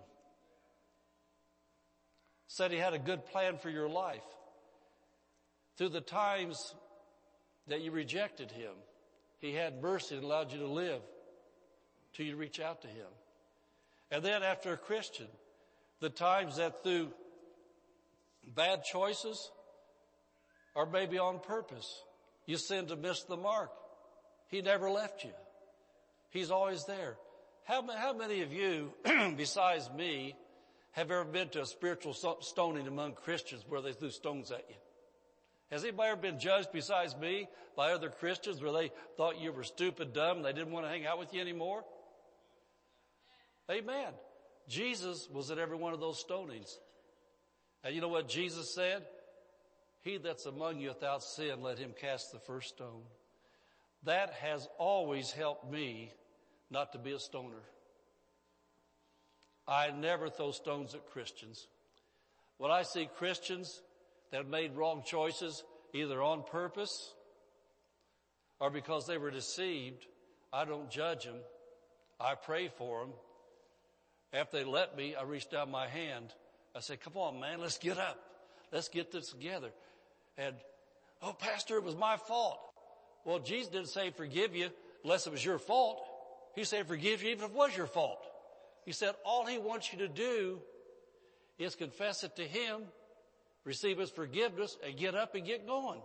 Speaker 4: Said he had a good plan for your life. Through the times that you rejected him, he had mercy and allowed you to live till you reach out to him. And then after a Christian, the times that through bad choices or maybe on purpose, you sin to miss the mark. He never left you. He's always there. How, how many of you, besides me, have ever been to a spiritual stoning among Christians where they threw stones at you? Has anybody ever been judged besides me by other Christians where they thought you were stupid, dumb, and they didn't want to hang out with you anymore? Amen. Jesus was at every one of those stonings. And you know what Jesus said? He that's among you without sin, let him cast the first stone. That has always helped me not to be a stoner. I never throw stones at Christians. When I see Christians that have made wrong choices, either on purpose or because they were deceived, I don't judge them. I pray for them. After they let me, I reach down my hand. I say, come on, man, let's get up. Let's get this together. And, oh, pastor, it was my fault. Well, Jesus didn't say forgive you unless it was your fault. He said forgive you even if it was your fault. He said all he wants you to do is confess it to him, receive his forgiveness, and get up and get going.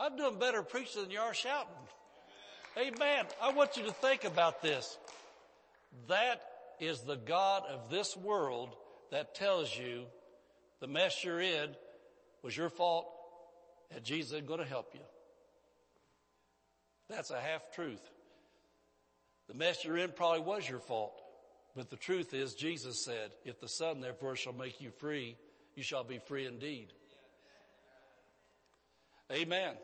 Speaker 4: I'm doing better preaching than you are shouting. Amen. I want you to think about this. That is the God of this world that tells you the mess you're in was your fault and Jesus isn't going to help you. That's a half truth. The mess you're in probably was your fault. But the truth is Jesus said, if the Son therefore shall make you free, you shall be free indeed. Amen.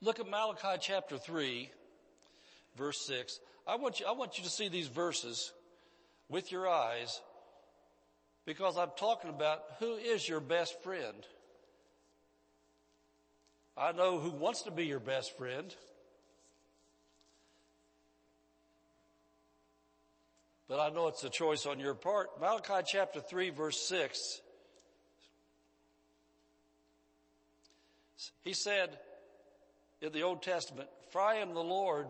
Speaker 4: Look at Malachi chapter 3, verse 6. I want you, I want you to see these verses with your eyes because I'm talking about who is your best friend. I know who wants to be your best friend. But I know it's a choice on your part. Malachi chapter 3 verse 6. He said in the Old Testament, for I am the Lord,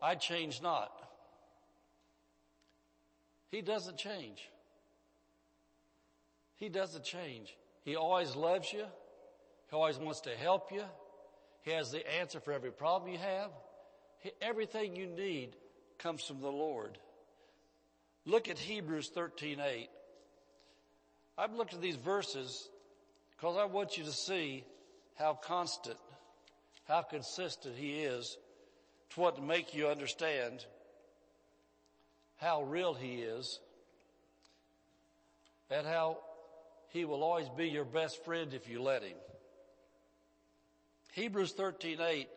Speaker 4: I change not. He doesn't change. He doesn't change. He always loves you. He always wants to help you. He has the answer for every problem you have. He, everything you need comes from the Lord. Look at Hebrews 13:8. I've looked at these verses because I want you to see how constant, how consistent he is to what to make you understand how real he is and how he will always be your best friend if you let him. Hebrews 13:8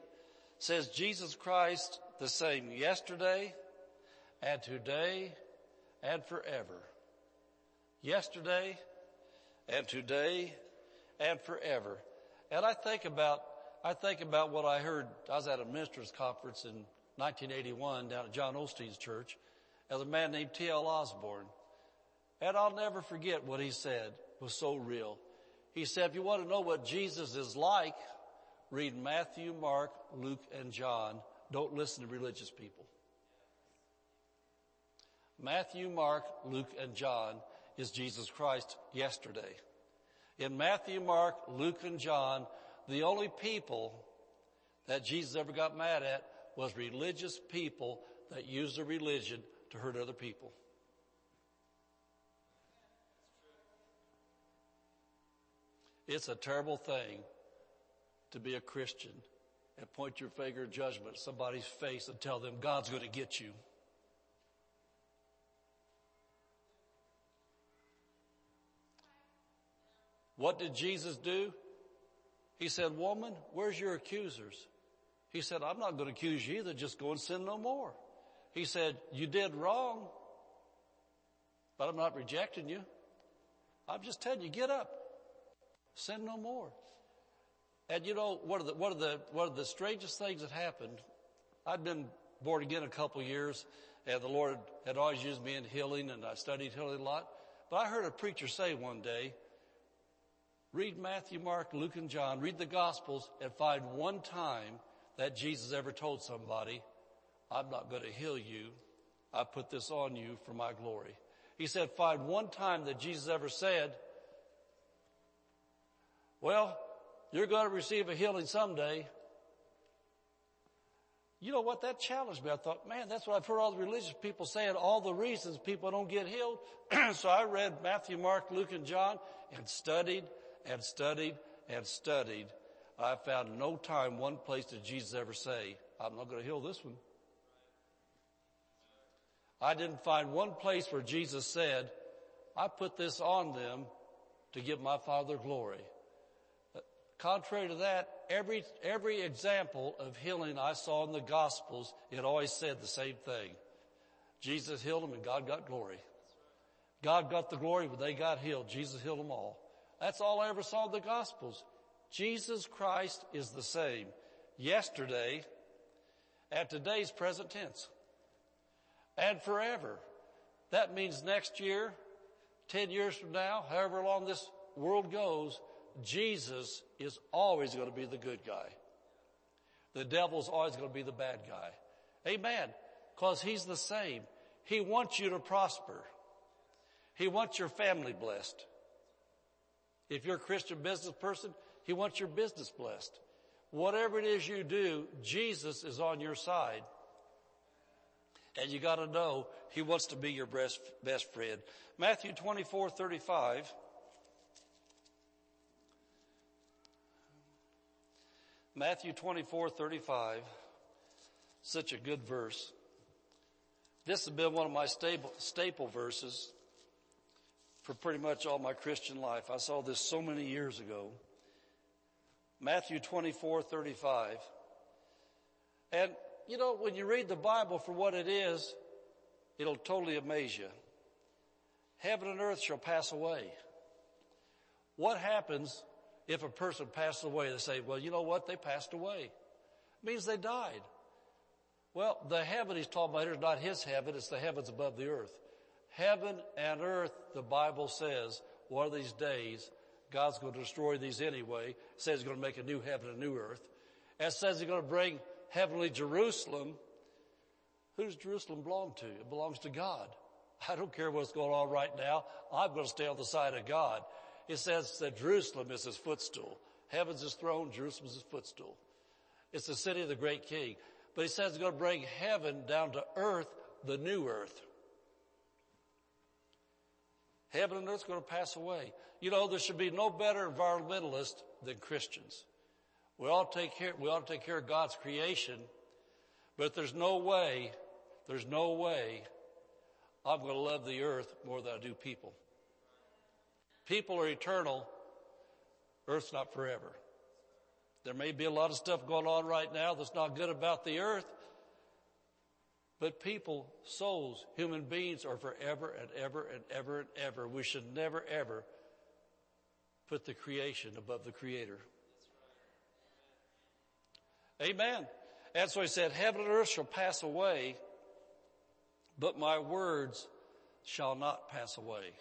Speaker 4: says Jesus Christ the same yesterday and today and forever. Yesterday and today and forever. And I think about I think about what I heard. I was at a ministers conference in 1981 down at John Osteen's church as a man named T.L. Osborn. And I'll never forget what he said was so real. He said, if you want to know what Jesus is like, read Matthew, Mark, Luke, and John. Don't listen to religious people. Matthew, Mark, Luke, and John is Jesus Christ yesterday. In Matthew, Mark, Luke, and John, the only people that Jesus ever got mad at was religious people that used their religion to hurt other people. It's a terrible thing to be a Christian and point your finger of judgment at somebody's face and tell them God's going to get you. What did Jesus do? He said, woman, where's your accusers? He said, I'm not going to accuse you either. Just go and sin no more. He said, you did wrong, but I'm not rejecting you. I'm just telling you, get up. Sin no more. And you know, one of the, one of the, one of the strangest things that happened, I'd been born again a couple years and the Lord had always used me in healing and I studied healing a lot. But I heard a preacher say one day, read Matthew, Mark, Luke, and John, read the Gospels and find one time that Jesus ever told somebody, I'm not going to heal you. I put this on you for my glory. He said, find one time that Jesus ever said, well, you're going to receive a healing someday. You know what? That challenged me. I thought, man, that's what I've heard all the religious people saying, all the reasons people don't get healed. so I read Matthew, Mark, Luke, and John and studied and studied and studied. I found no time, one place did Jesus ever say, I'm not going to heal this one. I didn't find one place where Jesus said, I put this on them to give my Father glory. Contrary to that, every, every example of healing I saw in the Gospels, it always said the same thing. Jesus healed them and God got glory. God got the glory, but they got healed. Jesus healed them all. That's all I ever saw in the Gospels. Jesus Christ is the same yesterday at today's present tense and forever. That means next year, 10 years from now, however long this world goes, Jesus is always going to be the good guy. The devil's always going to be the bad guy. Amen. Cause he's the same. He wants you to prosper. He wants your family blessed. If you're a Christian business person, he wants your business blessed. Whatever it is you do, Jesus is on your side. And you gotta know, he wants to be your best, best friend. Matthew 24, 35. Matthew 24, 35. Such a good verse. This has been one of my staple, staple verses for pretty much all my Christian life. I saw this so many years ago. Matthew 24, 35. And you know, when you read the Bible for what it is, it'll totally amaze you. Heaven and earth shall pass away. What happens if a person passes away, they say, well, you know what? They passed away. It means they died. Well, the heaven he's talking about here is not his heaven, it's the heavens above the earth. Heaven and earth, the Bible says, one of these days, God's going to destroy these anyway. It says he's going to make a new heaven and a new earth. It says he's going to bring heavenly Jerusalem. Who does Jerusalem belong to? It belongs to God. I don't care what's going on right now. I'm going to stay on the side of God. It says that Jerusalem is his footstool. Heaven's his throne, Jerusalem's his footstool. It's the city of the great king. But he says he's going to bring heaven down to earth, the new earth. Heaven and earth are going to pass away. You know, there should be no better environmentalist than Christians. We to take care, we ought to take care of God's creation, but there's no way, there's no way I'm going to love the earth more than I do people. People are eternal. Earth's not forever. There may be a lot of stuff going on right now that's not good about the earth, but people, souls, human beings are forever and ever and ever and ever. We should never ever put the creation above the creator. Amen. And so he said, heaven and earth shall pass away, but my words shall not pass away.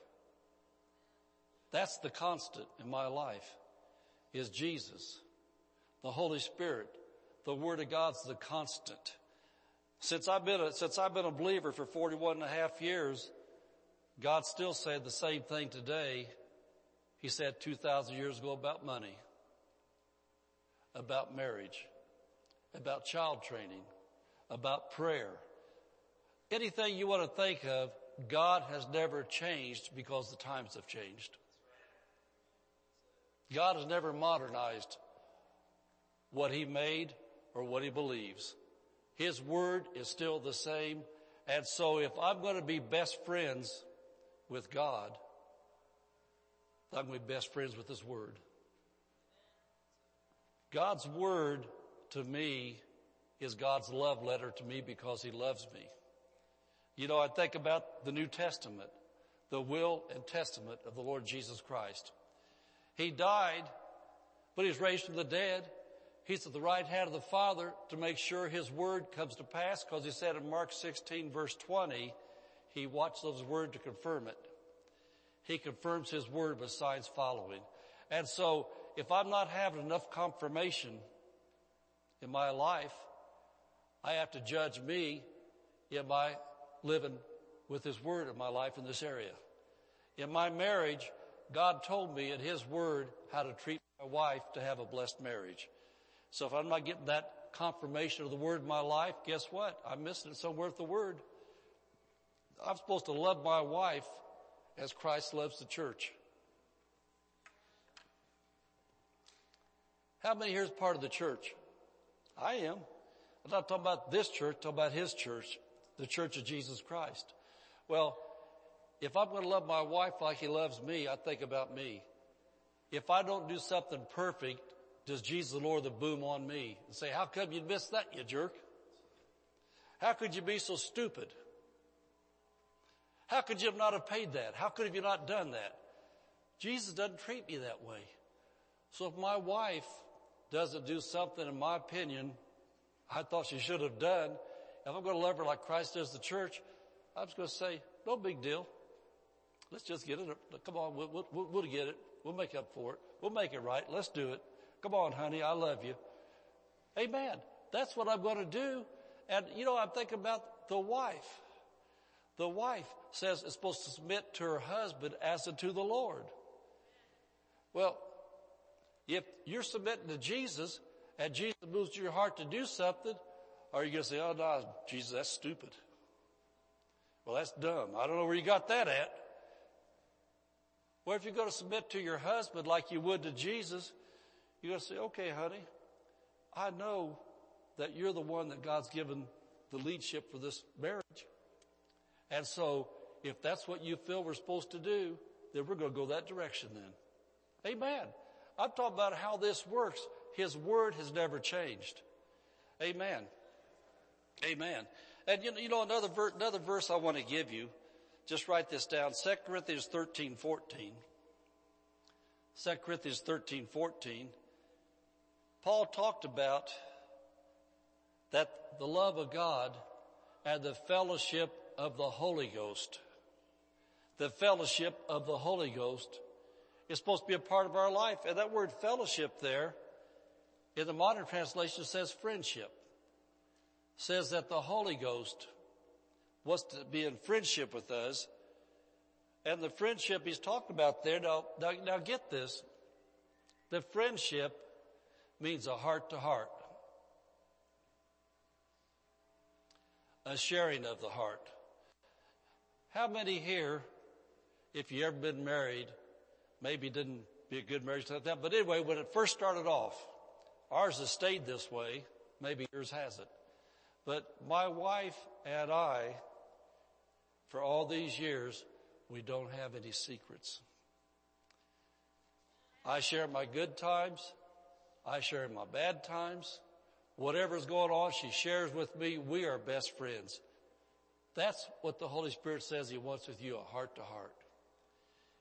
Speaker 4: That's the constant in my life is Jesus, the Holy Spirit. The Word of God's the constant. Since I've been a, since I've been a believer for 41 and a half years, God still said the same thing today. He said 2,000 years ago about money, about marriage, about child training, about prayer. Anything you want to think of, God has never changed because the times have changed. God has never modernized what he made or what he believes. His word is still the same. And so if I'm going to be best friends with God, I'm going to be best friends with His Word. God's Word to me is God's love letter to me because He loves me. You know, I think about the New Testament, the will and testament of the Lord Jesus Christ. He died, but He's raised from the dead. He's at the right hand of the Father to make sure His word comes to pass because He said in Mark 16 verse 20, He watches His word to confirm it. He confirms His word with signs following. And so if I'm not having enough confirmation in my life, I have to judge me. Am I living with His Word in my life in this area? In my marriage, God told me in His Word how to treat my wife to have a blessed marriage. So if I'm not getting that confirmation of the Word in my life, guess what? I'm missing it somewhere with the Word. I'm supposed to love my wife as Christ loves the church. How many here is part of the church? I am. I'm not talking about this church, I'm talking about his church, the church of Jesus Christ. Well, if I'm going to love my wife like he loves me, I think about me. If I don't do something perfect, does Jesus lower the boom on me and say, how come you missed that, you jerk? How could you be so stupid? How could you have not have paid that? How could have you not done that? Jesus doesn't treat me that way. So if my wife doesn't do something, in my opinion, I thought she should have done, if I'm going to love her like Christ does the church, I'm just going to say, no big deal. Let's just get it. Come on, we'll, we'll, we'll get it. We'll make up for it. We'll make it right. Let's do it. Come on, honey. I love you. Amen. That's what I'm going to do. And you know, I'm thinking about the wife. The wife says it's supposed to submit to her husband as unto the Lord. Well, if you're submitting to Jesus and Jesus moves your heart to do something, are you going to say, oh no, Jesus, that's stupid. Well, that's dumb. I don't know where you got that at. Well, if you're going to submit to your husband like you would to Jesus, you're going to say, okay, honey, I know that you're the one that God's given the leadership for this marriage. And so if that's what you feel we're supposed to do, then we're going to go that direction then. Amen. I'm talking about how this works. His word has never changed. Amen. Amen. And you know, another, ver- another verse I want to give you. Just write this down. 2 Corinthians 13, 14. 2 Corinthians 13, 14. Paul talked about that the love of God and the fellowship of the Holy Ghost. The fellowship of the Holy Ghost is supposed to be a part of our life. And that word fellowship there in the modern translation says friendship. Says that the Holy Ghost wants to be in friendship with us. And the friendship he's talking about there, now, now, now get this. The friendship means a heart to heart. A sharing of the heart. How many here, if you ever been married, maybe didn't be a good marriage like that, but anyway, when it first started off, ours has stayed this way. Maybe yours hasn't. But my wife and I, for all these years, we don't have any secrets. I share my good times. I share my bad times. Whatever's going on, she shares with me. We are best friends. That's what the Holy Spirit says He wants with you, a heart to heart.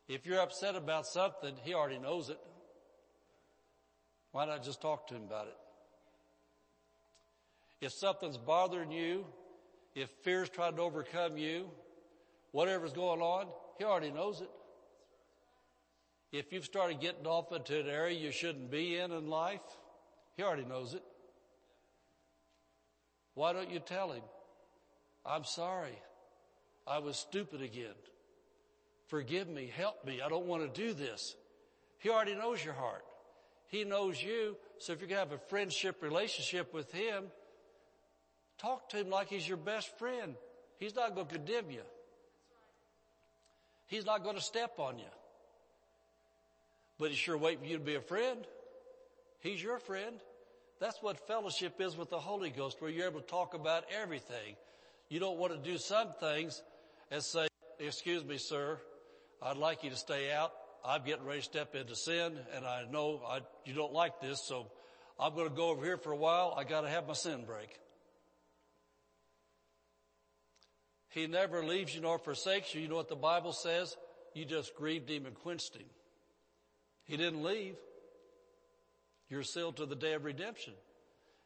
Speaker 4: If you're upset about something, He already knows it. Why not just talk to Him about it? If something's bothering you, if fear's trying to overcome you, whatever's going on, He already knows it. If you've started getting off into an area you shouldn't be in in life, He already knows it. Why don't you tell Him? I'm sorry. I was stupid again. Forgive me. Help me. I don't want to do this. He already knows your heart. He knows you. So if you're going to have a friendship relationship with Him, talk to Him like He's your best friend. He's not going to condemn you. He's not going to step on you. But He's sure waiting for you to be a friend. He's your friend. That's what fellowship is with the Holy Ghost, where you're able to talk about everything. You don't want to do some things and say, excuse me, sir, I'd like you to stay out I'm getting ready to step into sin and I know I, you don't like this, so I'm going to go over here for a while. I got to have my sin break. He never leaves you nor forsakes you. You know what the Bible says? You just grieved him and quenched him. He didn't leave. You're sealed to the day of redemption.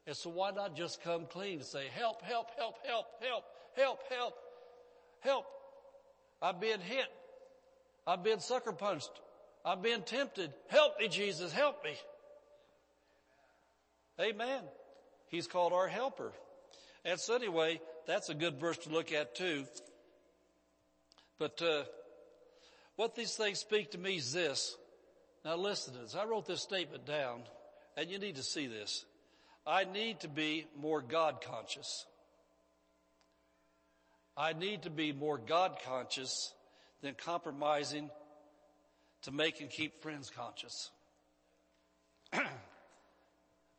Speaker 4: And so why not just come clean and say, help, help, help, help, help, help, help, help. I've been hit. I've been sucker punched. I've been tempted. Help me, Jesus. Help me. Amen. He's called our helper. And so anyway, that's a good verse to look at too. But, uh, what these things speak to me is this. Now listen to this. I wrote this statement down and you need to see this. I need to be more God conscious. I need to be more God conscious than compromising to make and keep friends conscious.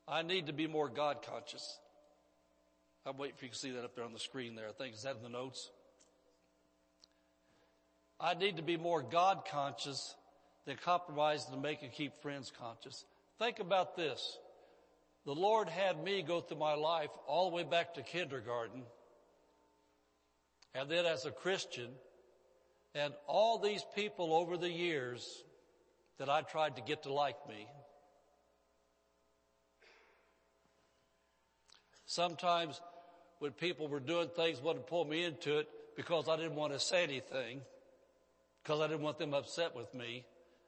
Speaker 4: I need to be more God conscious. I'm waiting for you to see that up there on the screen there. I think, is that in the notes? I need to be more God conscious than compromising to make and keep friends conscious. Think about this. The Lord had me go through my life all the way back to kindergarten. And then as a Christian, and all these people over the years that I tried to get to like me. Sometimes when people were doing things, wouldn't pull me into it because I didn't want to say anything, because I didn't want them upset with me.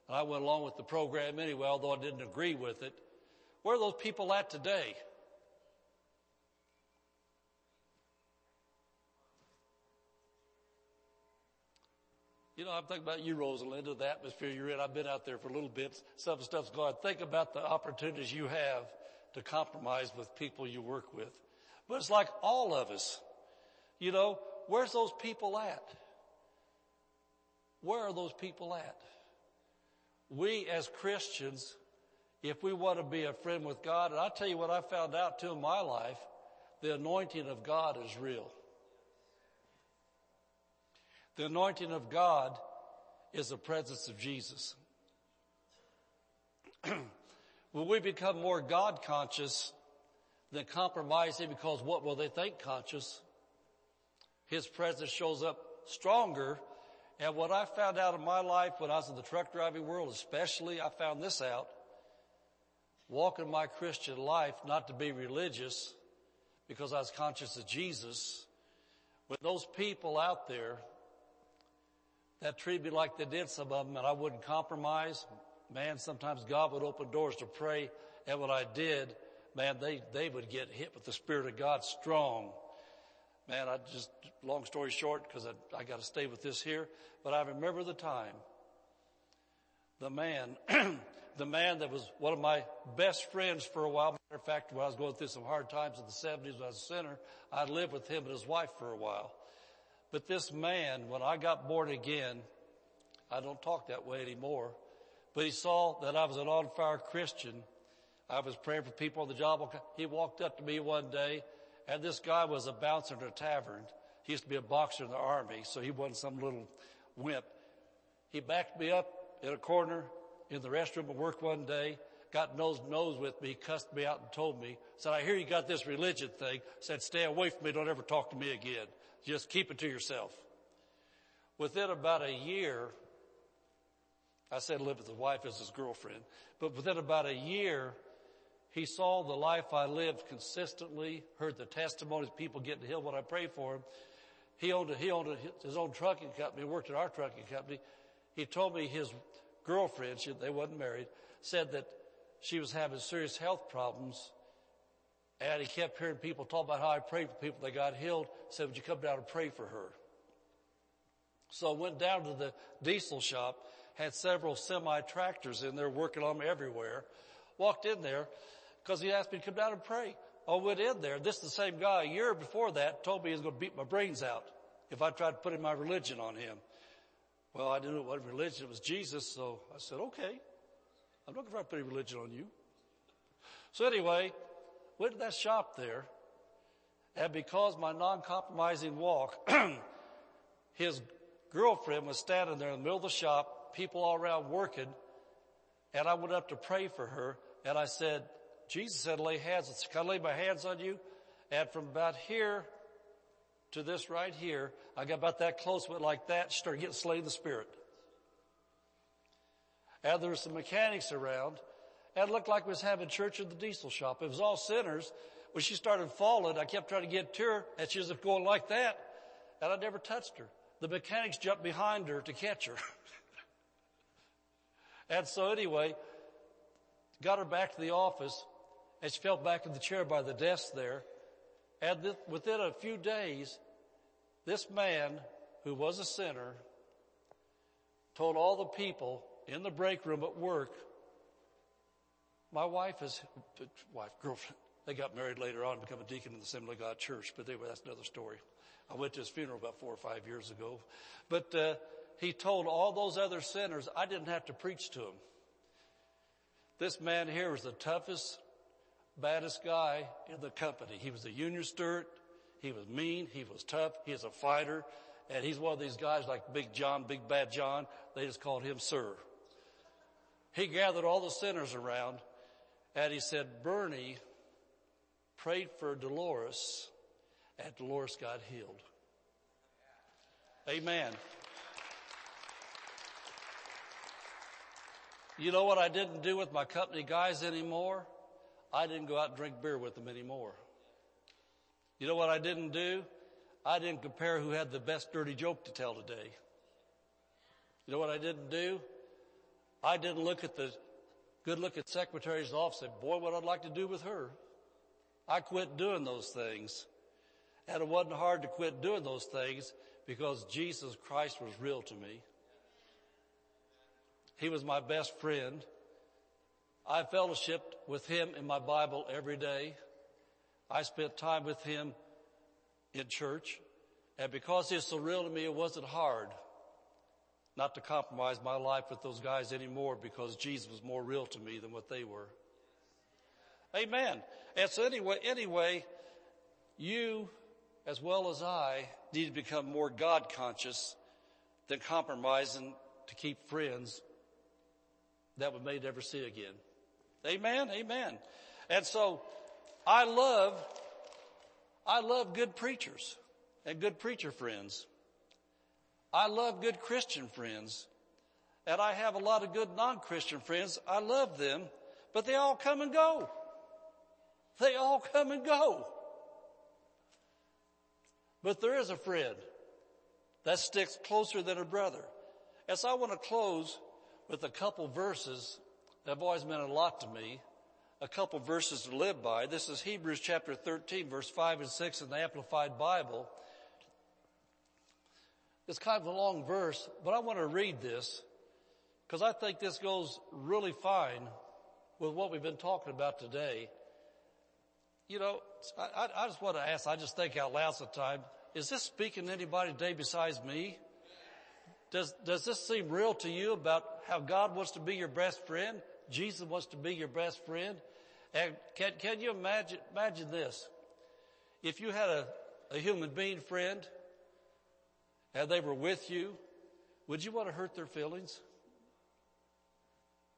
Speaker 4: And I went along with the program anyway, although I didn't agree with it. Where are those people at today? You know, I'm thinking about you, Rosalinda, the atmosphere you're in. I've been out there for a little bit. Some stuff's going. Think about the opportunities you have to compromise with people you work with. But it's like all of us. You know, where's those people at? Where are those people at? We as Christians, if we want to be a friend with God, and I tell you what I found out too in my life, the anointing of God is real. The anointing of God is the presence of Jesus. when we become more God conscious than compromising because what will they think conscious, His presence shows up stronger. And what I found out in my life when I was in the truck driving world, especially, I found this out. Walking my Christian life, not to be religious, because I was conscious of Jesus. When those people out there that treated me like they did some of them and I wouldn't compromise. Man, sometimes God would open doors to pray and what I did, man, they, they would get hit with the Spirit of God strong. Man, I just, long story short, because I, I got to stay with this here, but I remember the time. The man, the man that was one of my best friends for a while. Matter of fact, when I was going through some hard times in the 70s when I was a sinner, I lived with him and his wife for a while. But this man, when I got born again, I don't talk that way anymore, but he saw that I was an on fire Christian. I was praying for people on the job. He walked up to me one day and this guy was a bouncer in a tavern. He used to be a boxer in the army, so he wasn't some little wimp. He backed me up in a corner in the restroom at work one day, got nose to nose with me, cussed me out and told me, said, I hear you got this religion thing, said, stay away from me, don't ever talk to me again. Just keep it to yourself. Within about a year, I said live with his wife as his girlfriend, but within about a year, he saw the life I lived consistently, heard the testimonies people getting healed when I prayed for him. He owned, he owned his own trucking company, worked at our trucking company. He told me his girlfriend, she, they wasn't married, said that she was having serious health problems and he kept hearing people talk about how I prayed for people that got healed. Said, would you come down and pray for her? So I went down to the diesel shop, had several semi tractors in there working on them everywhere. Walked in there because he asked me to come down and pray. I went in there. This is the same guy a year before that told me he was going to beat my brains out if I tried to put my religion on him. Well, I didn't know what religion it was Jesus, so I said, okay, I'm not going to try to put any religion on you. So anyway, went to that shop there, and because my non-compromising walk, his girlfriend was standing there in the middle of the shop, people all around working. And I went up to pray for her and I said, Jesus said, lay hands, I lay my hands on you? And from about here to this right here, I got about that close, went like that, started getting slain in the spirit. And there were some mechanics around, and it looked like we was having church in the diesel shop. It was all sinners. When she started falling, I kept trying to get to her, and she was going like that, and I never touched her. The mechanics jumped behind her to catch her. and so anyway, got her back to the office, and she fell back in the chair by the desk there. And th- within a few days, this man, who was a sinner, told all the people in the break room at work, my wife is, wife, girlfriend, they got married later on, become a deacon in the Assembly of God Church, but anyway, that's another story. I went to his funeral about four or five years ago. But, uh, he told all those other sinners, I didn't have to preach to them. This man here was the toughest, baddest guy in the company. He was a union steward. He was mean. He was tough. He a fighter. And he's one of these guys like Big John, Big Bad John. They just called him Sir. He gathered all the sinners around and he said, Bernie prayed for Dolores and Dolores got healed. Amen. You know what I didn't do with my company guys anymore? I didn't go out and drink beer with them anymore. You know what I didn't do? I didn't compare who had the best dirty joke to tell today. You know what I didn't do? I didn't look at the good looking secretary's office and say, boy, what I'd like to do with her. I quit doing those things. And it wasn't hard to quit doing those things because Jesus Christ was real to me. He was my best friend. I fellowshipped with him in my Bible every day. I spent time with him in church. And because he's so real to me, it wasn't hard not to compromise my life with those guys anymore because Jesus was more real to me than what they were. Amen. And so anyway, anyway, you as well as I need to become more God conscious than compromising to keep friends that we may never see again. Amen. Amen. And so I love, I love good preachers and good preacher friends. I love good Christian friends. And I have a lot of good non-Christian friends. I love them, but they all come and go. They all come and go. But there is a friend that sticks closer than a brother. And so I want to close with a couple verses that have always meant a lot to me. A couple verses to live by. This is Hebrews chapter 13 verse 5 and 6 in the Amplified Bible. It's kind of a long verse, but I want to read this because I think this goes really fine with what we've been talking about today. You know, I, I just want to ask, I just think out loud sometimes, is this speaking to anybody today besides me? Does, does this seem real to you about how God wants to be your best friend? Jesus wants to be your best friend? And can, can you imagine, imagine this? If you had a, a human being friend and they were with you, would you want to hurt their feelings?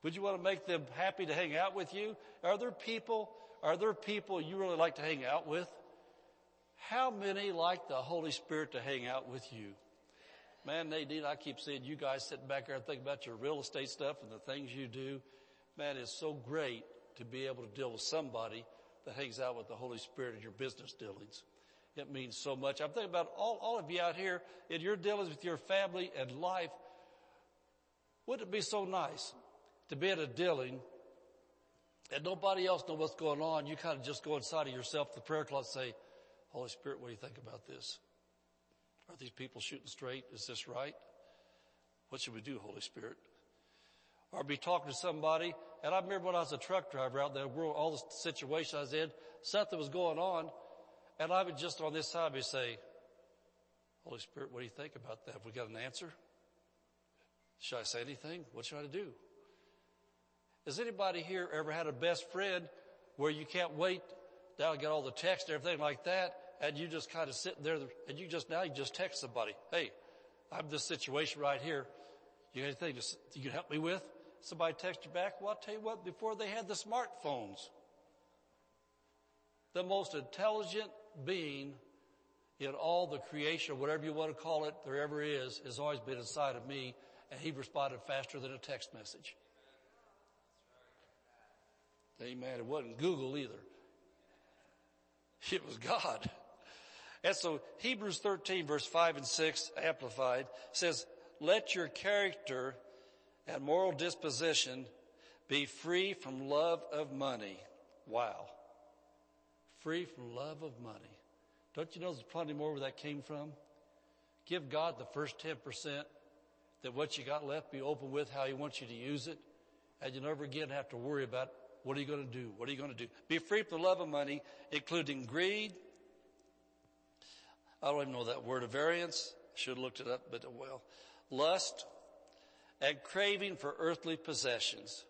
Speaker 4: Would you want to make them happy to hang out with you? Are there people, are there people you really like to hang out with? How many like the Holy Spirit to hang out with you? Man, Nadine, I keep seeing you guys sitting back there and thinking about your real estate stuff and the things you do. Man, it's so great to be able to deal with somebody that hangs out with the Holy Spirit in your business dealings. It means so much. I'm thinking about all, all of you out here in your dealings with your family and life. Wouldn't it be so nice to be at a dealing and nobody else know what's going on? You kind of just go inside of yourself, the prayer closet, say, Holy Spirit, what do you think about this? Are these people shooting straight? Is this right? What should we do, Holy Spirit? Or be talking to somebody, and I remember when I was a truck driver out there, all the situations I was in, something was going on, and I would just on this side be say, Holy Spirit, what do you think about that? Have we got an answer? Should I say anything? What should I do? Has anybody here ever had a best friend where you can't wait now I get all the text and everything like that, and you just kind of sitting there, and you just now you just text somebody, "Hey, I'm this situation right here. You got anything you can help me with? Somebody text you back? Well, I'll tell you what, before they had the smartphones, the most intelligent being in all the creation, whatever you want to call it, there ever is, has always been inside of me, and he responded faster than a text message. Amen. It wasn't Google either. It was God. And so Hebrews 13 verse 5 and 6 amplified says, let your character and moral disposition be free from love of money. Wow. Free from love of money. Don't you know there's plenty more where that came from? Give God the first 10% that what you got left be open with how he wants you to use it. And you never again have to worry about what are you going to do? What are you going to do? Be free from the love of money, including greed. I don't even know that word of variance. Should have looked it up, but well, lust and craving for earthly possessions.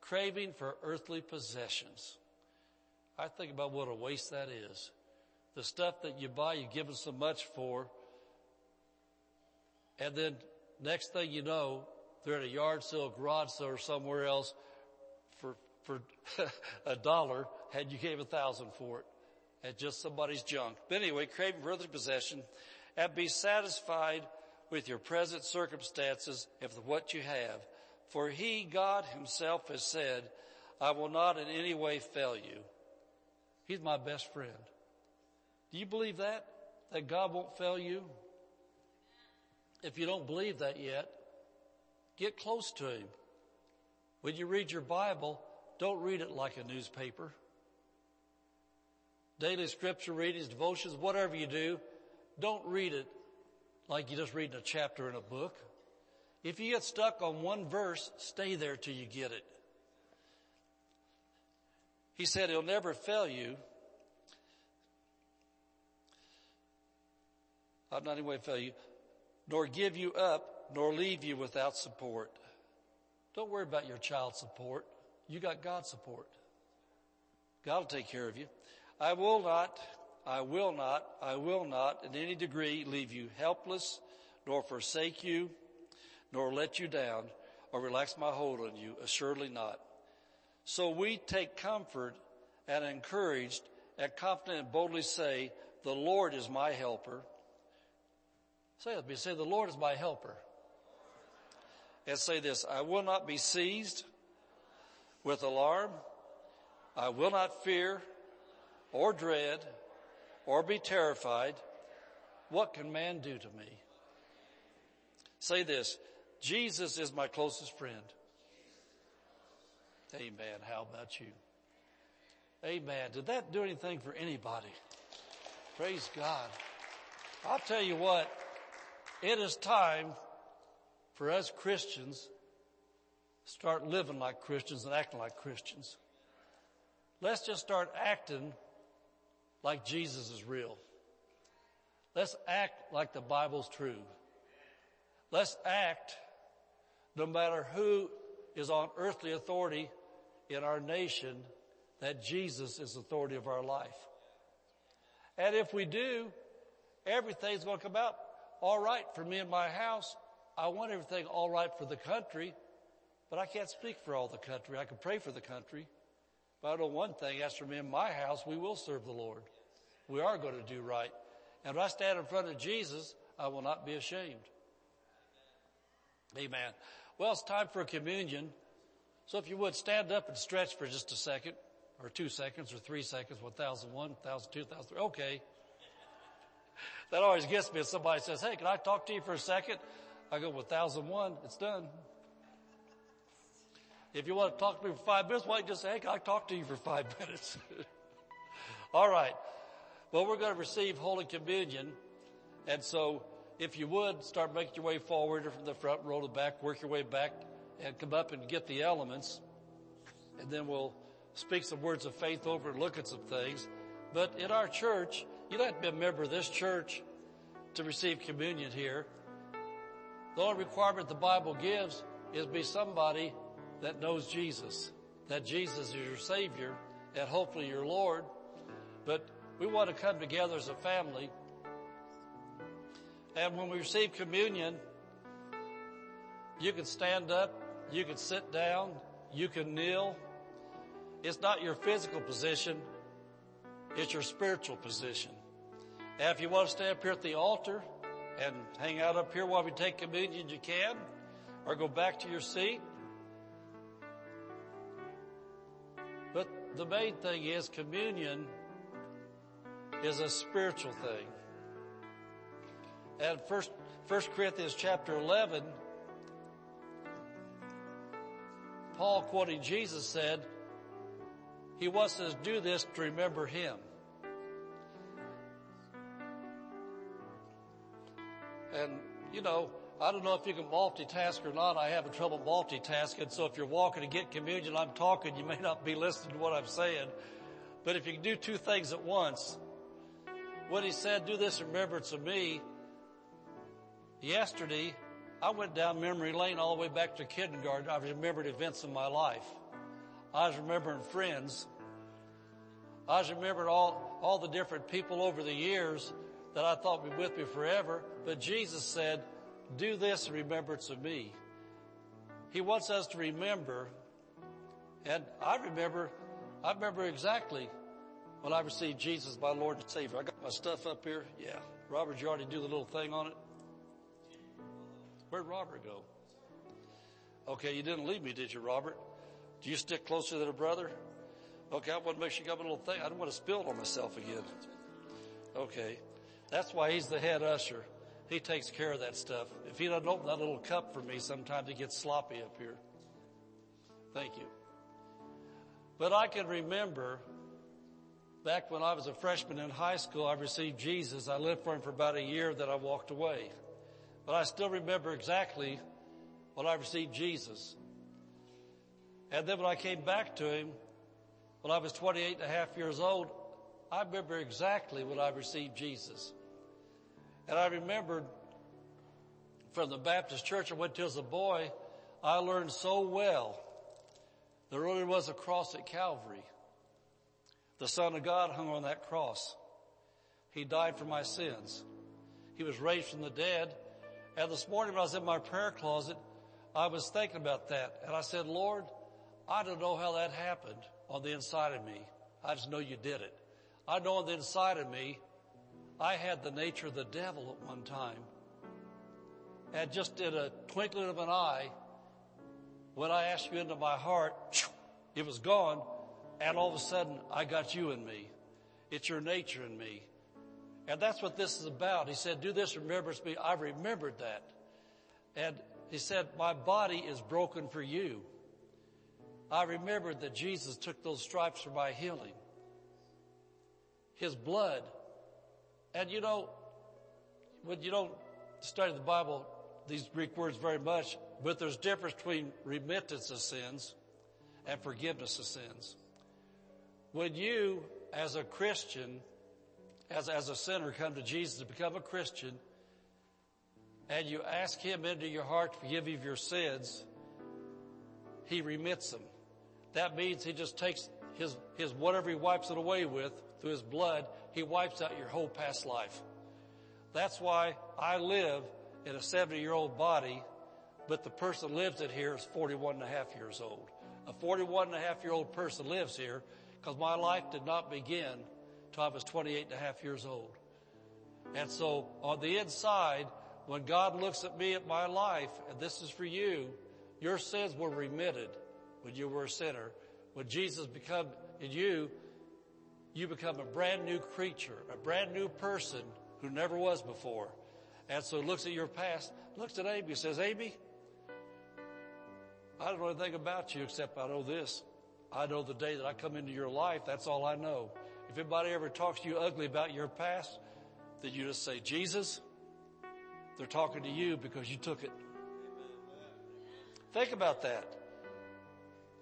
Speaker 4: Craving for earthly possessions. I think about what a waste that is. The stuff that you buy, you give them so much for, and then next thing you know, they're at a yard sale, garage sale, or somewhere else for for a dollar, had you gave a thousand for it. And just somebody's junk. But anyway, craving for earthly possession, and be satisfied with your present circumstances of what you have. For he, God himself has said, I will not in any way fail you. He's my best friend. Do you believe that? That God won't fail you? If you don't believe that yet, get close to Him. When you read your Bible, don't read it like a newspaper. Daily scripture readings, devotions, whatever you do, don't read it like you're just reading a chapter in a book. If you get stuck on one verse, stay there till you get it. He said he'll never fail you. I'll not anyway fail you, nor give you up, nor leave you without support. Don't worry about your child support. You got God's support. God will take care of you. I will not, I will not, I will not in any degree leave you helpless, nor forsake you, nor let you down, or relax my hold on you. Assuredly not. So we take comfort and encouraged and confident and boldly say, the Lord is my helper. Say it. Say, the Lord is my helper. And say this, I will not be seized with alarm. I will not fear or dread or be terrified. What can man do to me? Say this, Jesus is my closest friend. Amen. How about you? Amen. Did that do anything for anybody? Praise God. I'll tell you what, it is time for us Christians start living like Christians and acting like Christians. Let's just start acting like Jesus is real. Let's act like the Bible's true. Let's act no matter who is on earthly authority in our nation that Jesus is authority of our life. And if we do, everything's going to come out all right for me and my house. I want everything all right for the country. But I can't speak for all the country. I can pray for the country. But I know one thing, as for me in my house, we will serve the Lord. We are going to do right. And if I stand in front of Jesus, I will not be ashamed. Amen. Well, it's time for communion. So if you would stand up and stretch for just a second, or two seconds, or three seconds, 1001, 1002, 1003. Okay. That always gets me if somebody says, hey, can I talk to you for a second? I go, 1001, it's done. If you want to talk to me for five minutes, why don't you just say, hey, can I talk to you for five minutes? All right. Well, we're going to receive Holy Communion. And so if you would start making your way forward from the front, roll it back, work your way back and come up and get the elements. And then we'll speak some words of faith over and look at some things. But in our church, you don't have to be a member of this church to receive communion here. The only requirement the Bible gives is be somebody that knows Jesus, that Jesus is your Savior and hopefully your Lord. But we want to come together as a family. And when we receive communion, You can stand up. You can sit down. You can kneel. It's not your physical position. It's your spiritual position. And if you want to stay up here at the altar and hang out up here while we take communion, you can, or go back to your seat. The main thing is communion is a spiritual thing. And first, First Corinthians chapter 11, Paul quoting Jesus said, he wants us to do this to remember him. And, you know, I don't know if you can multitask or not. I have a trouble multitasking. So if you're walking to get communion, I'm talking, you may not be listening to what I'm saying. But if you can do two things at once, what he said, do this in remembrance of me, yesterday, I went down memory lane all the way back to kindergarten. I remembered events in my life. I was remembering friends. I was remembering all, all the different people over the years that I thought would be with me forever. But Jesus said, do this in remembrance of me. He wants us to remember. And I remember, I remember exactly when I received Jesus, my Lord and Savior. I got my stuff up here. Yeah. Robert, you already do the little thing on it? Where'd Robert go? Okay, you didn't leave me, did you, Robert? Do you stick closer than a brother? Okay, I want to make sure you got a little thing. I don't want to spill it on myself again. Okay. That's why he's the head usher. He takes care of that stuff. If he doesn't open that little cup for me, sometimes it gets sloppy up here. Thank you. But I can remember back when I was a freshman in high school, I received Jesus. I lived for him for about a year, then I walked away. But I still remember exactly when I received Jesus. And then when I came back to him, when I was 28 and a half years old, I remember exactly when I received Jesus. And I remembered from the Baptist church I went to as a boy, I learned so well there really was a cross at Calvary. The Son of God hung on that cross. He died for my sins. He was raised from the dead. And this morning when I was in my prayer closet, I was thinking about that. And I said, Lord, I don't know how that happened on the inside of me. I just know you did it. I know on the inside of me, I had the nature of the devil at one time. And just in a twinkling of an eye, when I asked you into my heart, it was gone. And all of a sudden, I got you in me. It's your nature in me. And that's what this is about. He said, do this remembrance me. I remembered that. And he said, my body is broken for you. I remembered that Jesus took those stripes for my healing. His blood. And you know, when you don't study the Bible, these Greek words very much, but there's difference between remittance of sins and forgiveness of sins. When you, as a Christian, as, as a sinner, come to Jesus to become a Christian, and you ask Him into your heart to forgive you of your sins, He remits them. That means He just takes His, His whatever He wipes it away with through His blood, He wipes out your whole past life. That's why I live in a 70 year old body, but the person lives it here is 41 and a half years old. A 41 and a half year old person lives here because my life did not begin till I was 28 and a half years old. And so on the inside, when God looks at me at my life, and this is for you, your sins were remitted when you were a sinner. When Jesus became in you, you become a brand new creature, a brand new person who never was before. And so looks at your past, looks at Amy, says, Amy, I don't know anything about you except I know this. I know the day that I come into your life, that's all I know. If anybody ever talks to you ugly about your past, then you just say, Jesus, they're talking to you because you took it. Think about that.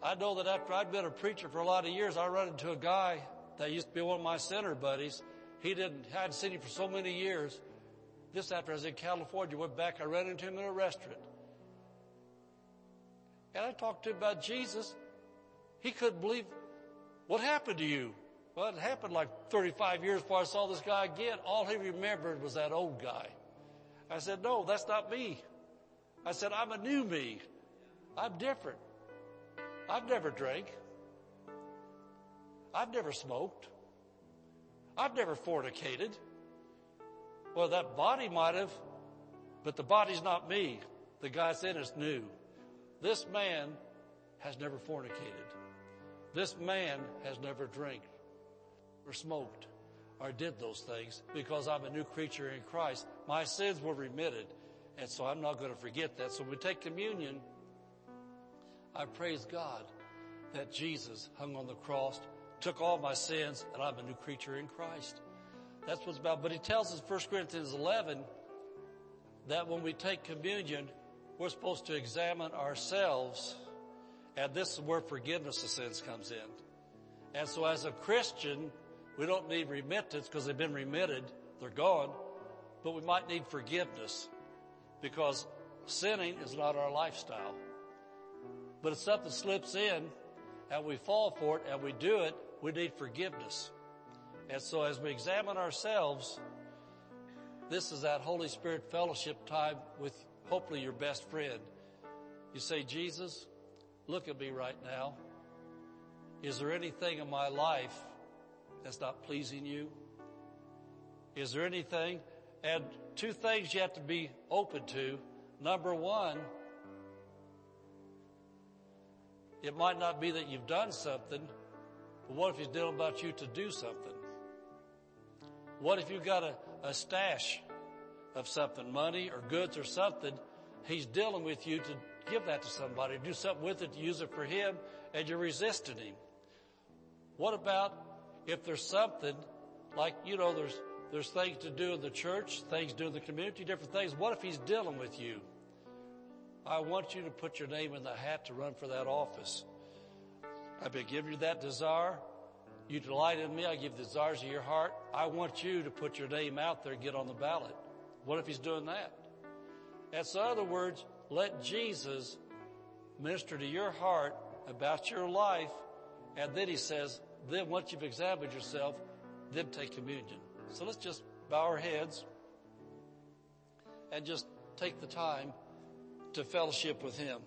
Speaker 4: I know that after I'd been a preacher for a lot of years, I run into a guy that used to be one of my center buddies. He didn't, hadn't seen him for so many years. This after I was in California, went back, I ran into him in a restaurant. And I talked to him about Jesus. He couldn't believe what happened to you. Well, it happened like 35 years before I saw this guy again. All he remembered was that old guy. I said, no, that's not me. I said, I'm a new me. I'm different. I've never drank. I've never smoked. I've never fornicated. Well, that body might have, but the body's not me. The guy's in is new. This man has never fornicated. This man has never drank or smoked or did those things because I'm a new creature in Christ. My sins were remitted. And so I'm not going to forget that. So when we take communion, I praise God that Jesus hung on the cross, took all my sins, and I'm a new creature in Christ. That's what it's about. But he tells us, 1 Corinthians 11, that when we take communion, we're supposed to examine ourselves. And this is where forgiveness of sins comes in. And so as a Christian, we don't need remittance because they've been remitted. They're gone. But we might need forgiveness because sinning is not our lifestyle. But if something slips in and we fall for it and we do it, we need forgiveness. And so as we examine ourselves, this is that Holy Spirit fellowship time with hopefully your best friend. You say, Jesus, look at me right now. Is there anything in my life that's not pleasing you? Is there anything? And two things you have to be open to. Number one, it might not be that you've done something, but what if he's dealing about you to do something? What if you've got a, a stash of something, money or goods or something, he's dealing with you to give that to somebody, do something with it, to use it for him, and you're resisting him. What about if there's something like, you know, there's, there's things to do in the church, things to do in the community, different things. What if he's dealing with you? I want you to put your name in the hat to run for that office. I've been giving you that desire. You delight in me. I give the desires of your heart. I want you to put your name out there and get on the ballot. What if he's doing that? So in other words, let Jesus minister to your heart about your life. And then he says, then once you've examined yourself, then take communion. So let's just bow our heads and just take the time to fellowship with him.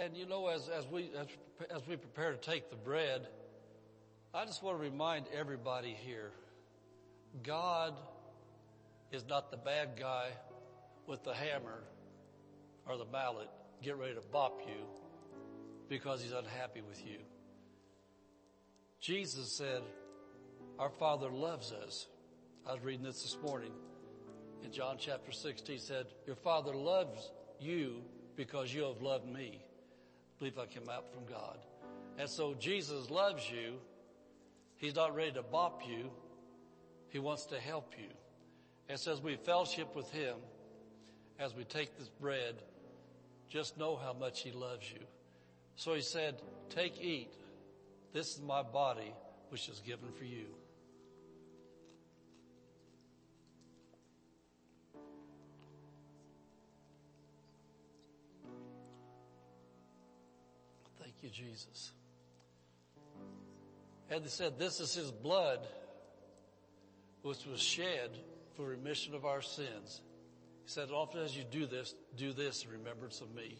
Speaker 4: And you know, as, as we, as, as we prepare to take the bread, I just want to remind everybody here, God is not the bad guy with the hammer or the mallet get ready to bop you because he's unhappy with you. Jesus said, our Father loves us. I was reading this this morning in John chapter 16 He said, your Father loves you because you have loved me. Believe I came out from God. And so Jesus loves you. He's not ready to bop you. He wants to help you. And so as we fellowship with Him, as we take this bread, just know how much He loves you. So He said, take, eat. This is my body, which is given for you. You, Jesus. And they said, this is his blood which was shed for remission of our sins. He said, often as you do this, do this in remembrance of me.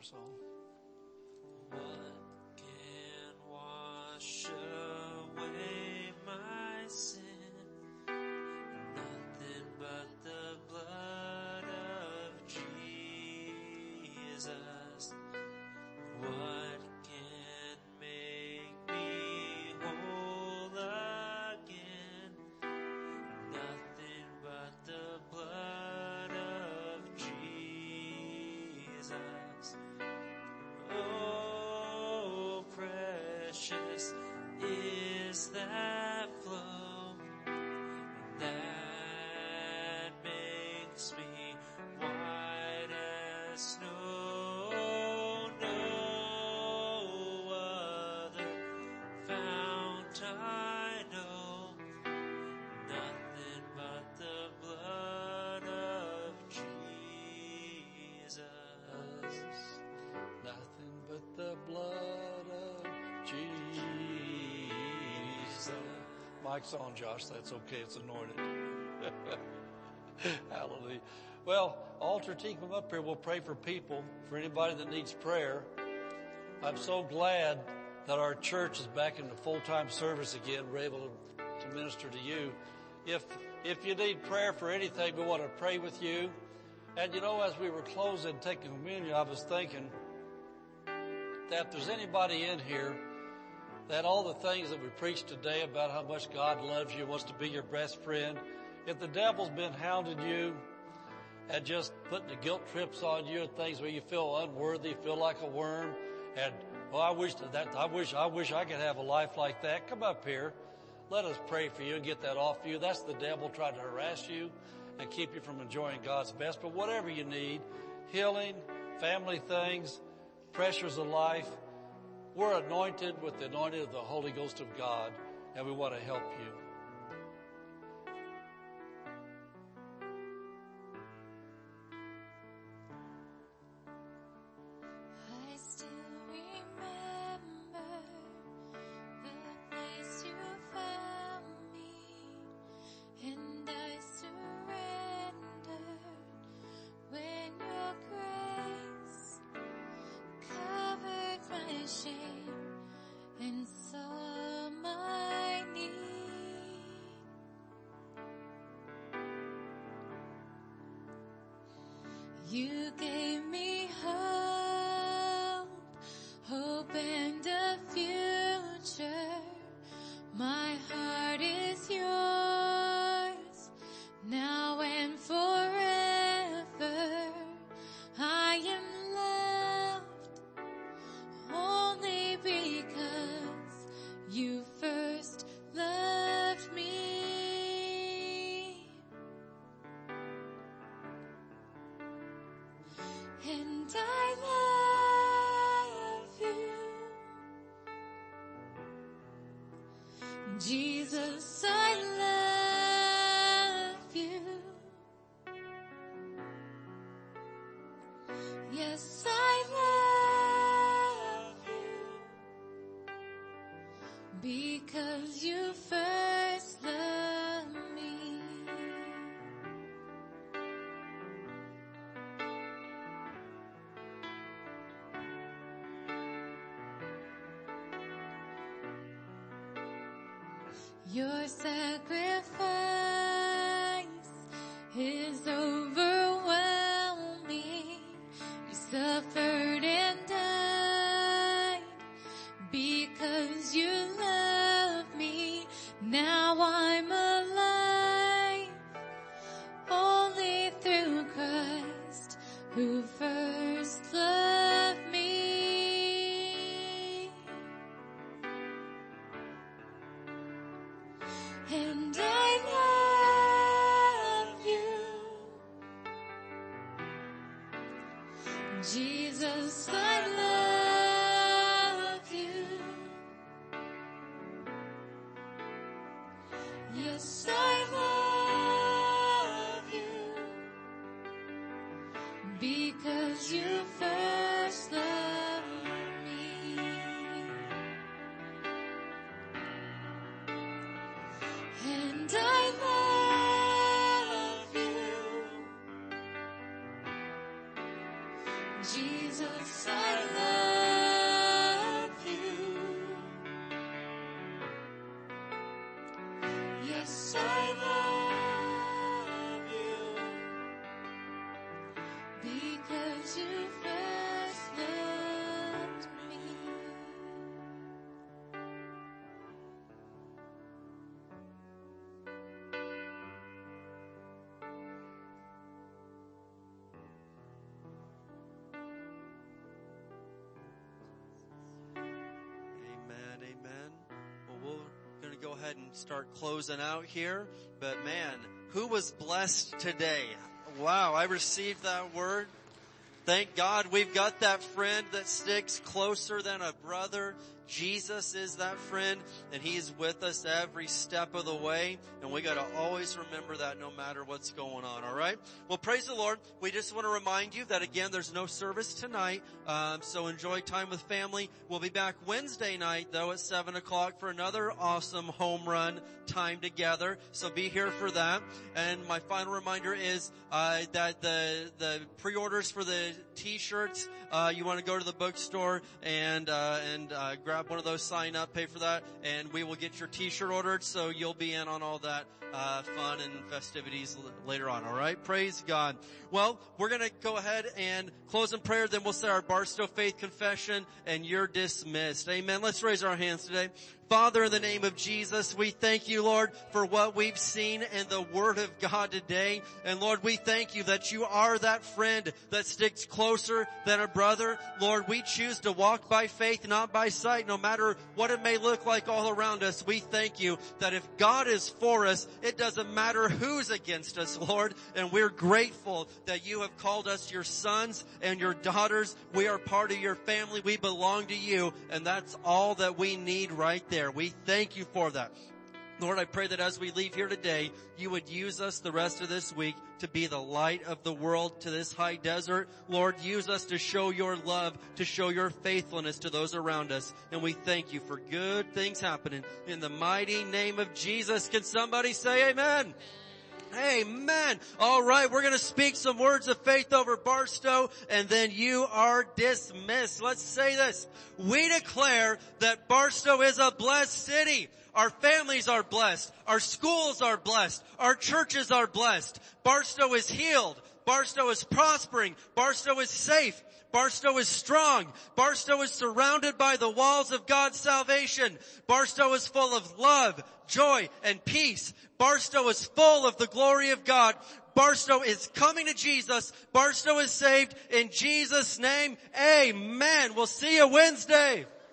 Speaker 4: Our song.
Speaker 5: What can wash away my sin? Nothing but the blood of Jesus. Oh, precious is that
Speaker 4: Mike's on, Josh. That's okay. It's anointed. Hallelujah. Well, altar team, come up here. We'll pray for people, for anybody that needs prayer. I'm so glad that our church is back into full-time service again. We're able to, to minister to you. If, if you need prayer for anything, we want to pray with you. And you know, as we were closing, taking communion, I was thinking, that if there's anybody in here that all the things that we preach today about how much God loves you, wants to be your best friend, if the devil's been hounding you and just putting the guilt trips on you and things where you feel unworthy, feel like a worm, and well, I wish that I wish I wish I could have a life like that. Come up here. Let us pray for you and get that off you. That's the devil trying to harass you and keep you from enjoying God's best. But whatever you need, healing, family things, pressures of life, we're anointed with the anointing of the Holy Ghost of God, and we want to help you.
Speaker 3: You gave Your Jesus, I love you.
Speaker 2: Yes, I
Speaker 1: start closing out here. But man, who was blessed today? Wow, I received that word. Thank God we've got that friend that sticks closer than a brother. Jesus is that friend and he's with us every step of the way. And we gotta always remember that no matter what's going on, alright? Well praise the Lord. We just want to remind you that again there's no service tonight. Um, so enjoy time with family. We'll be back Wednesday night though at 7 o'clock for another awesome home run time together. So be here for that. And my final reminder is uh, that the the pre-orders for the t-shirts, uh, you want to go to the bookstore and uh, and uh, grab one of those, sign up, pay for that, and we will get your t-shirt ordered. So you'll be in on all that uh, fun and festivities l- later on. All right, praise God. Well, we're gonna go ahead and close in prayer. Then we'll say our Barstow Faith Confession, and you're dismissed. Amen. Let's raise our hands today. Father, in the name of Jesus, we thank you, Lord, for what we've seen in the Word of God today. And Lord, we thank you that you are that friend that sticks closer than a brother. Lord, we choose to walk by faith, not by sight, no matter what it may look like all around us. We thank you that if God is for us, it doesn't matter who's against us, Lord. And we're grateful that you have called us your sons and your daughters. We are part of your family. We belong to you. And that's all that we need right there. We thank you for that. Lord, I pray that as we leave here today, you would use us the rest of this week to be the light of the world to this high desert. Lord, use us to show your love, to show your faithfulness to those around us. And we thank you for good things happening in the mighty name of Jesus. Can somebody say amen? Amen. All right, we're going to speak some words of faith over Barstow and then you are dismissed. Let's say this. We declare that Barstow is a blessed city. Our families are blessed. Our schools are blessed. Our churches are blessed. Barstow is healed. Barstow is prospering. Barstow is safe. Barstow is strong. Barstow is surrounded by the walls of God's salvation. Barstow is full of love, joy, and peace. Barstow is full of the glory of God. Barstow is coming to Jesus. Barstow is saved in Jesus' name. Amen. We'll see you Wednesday.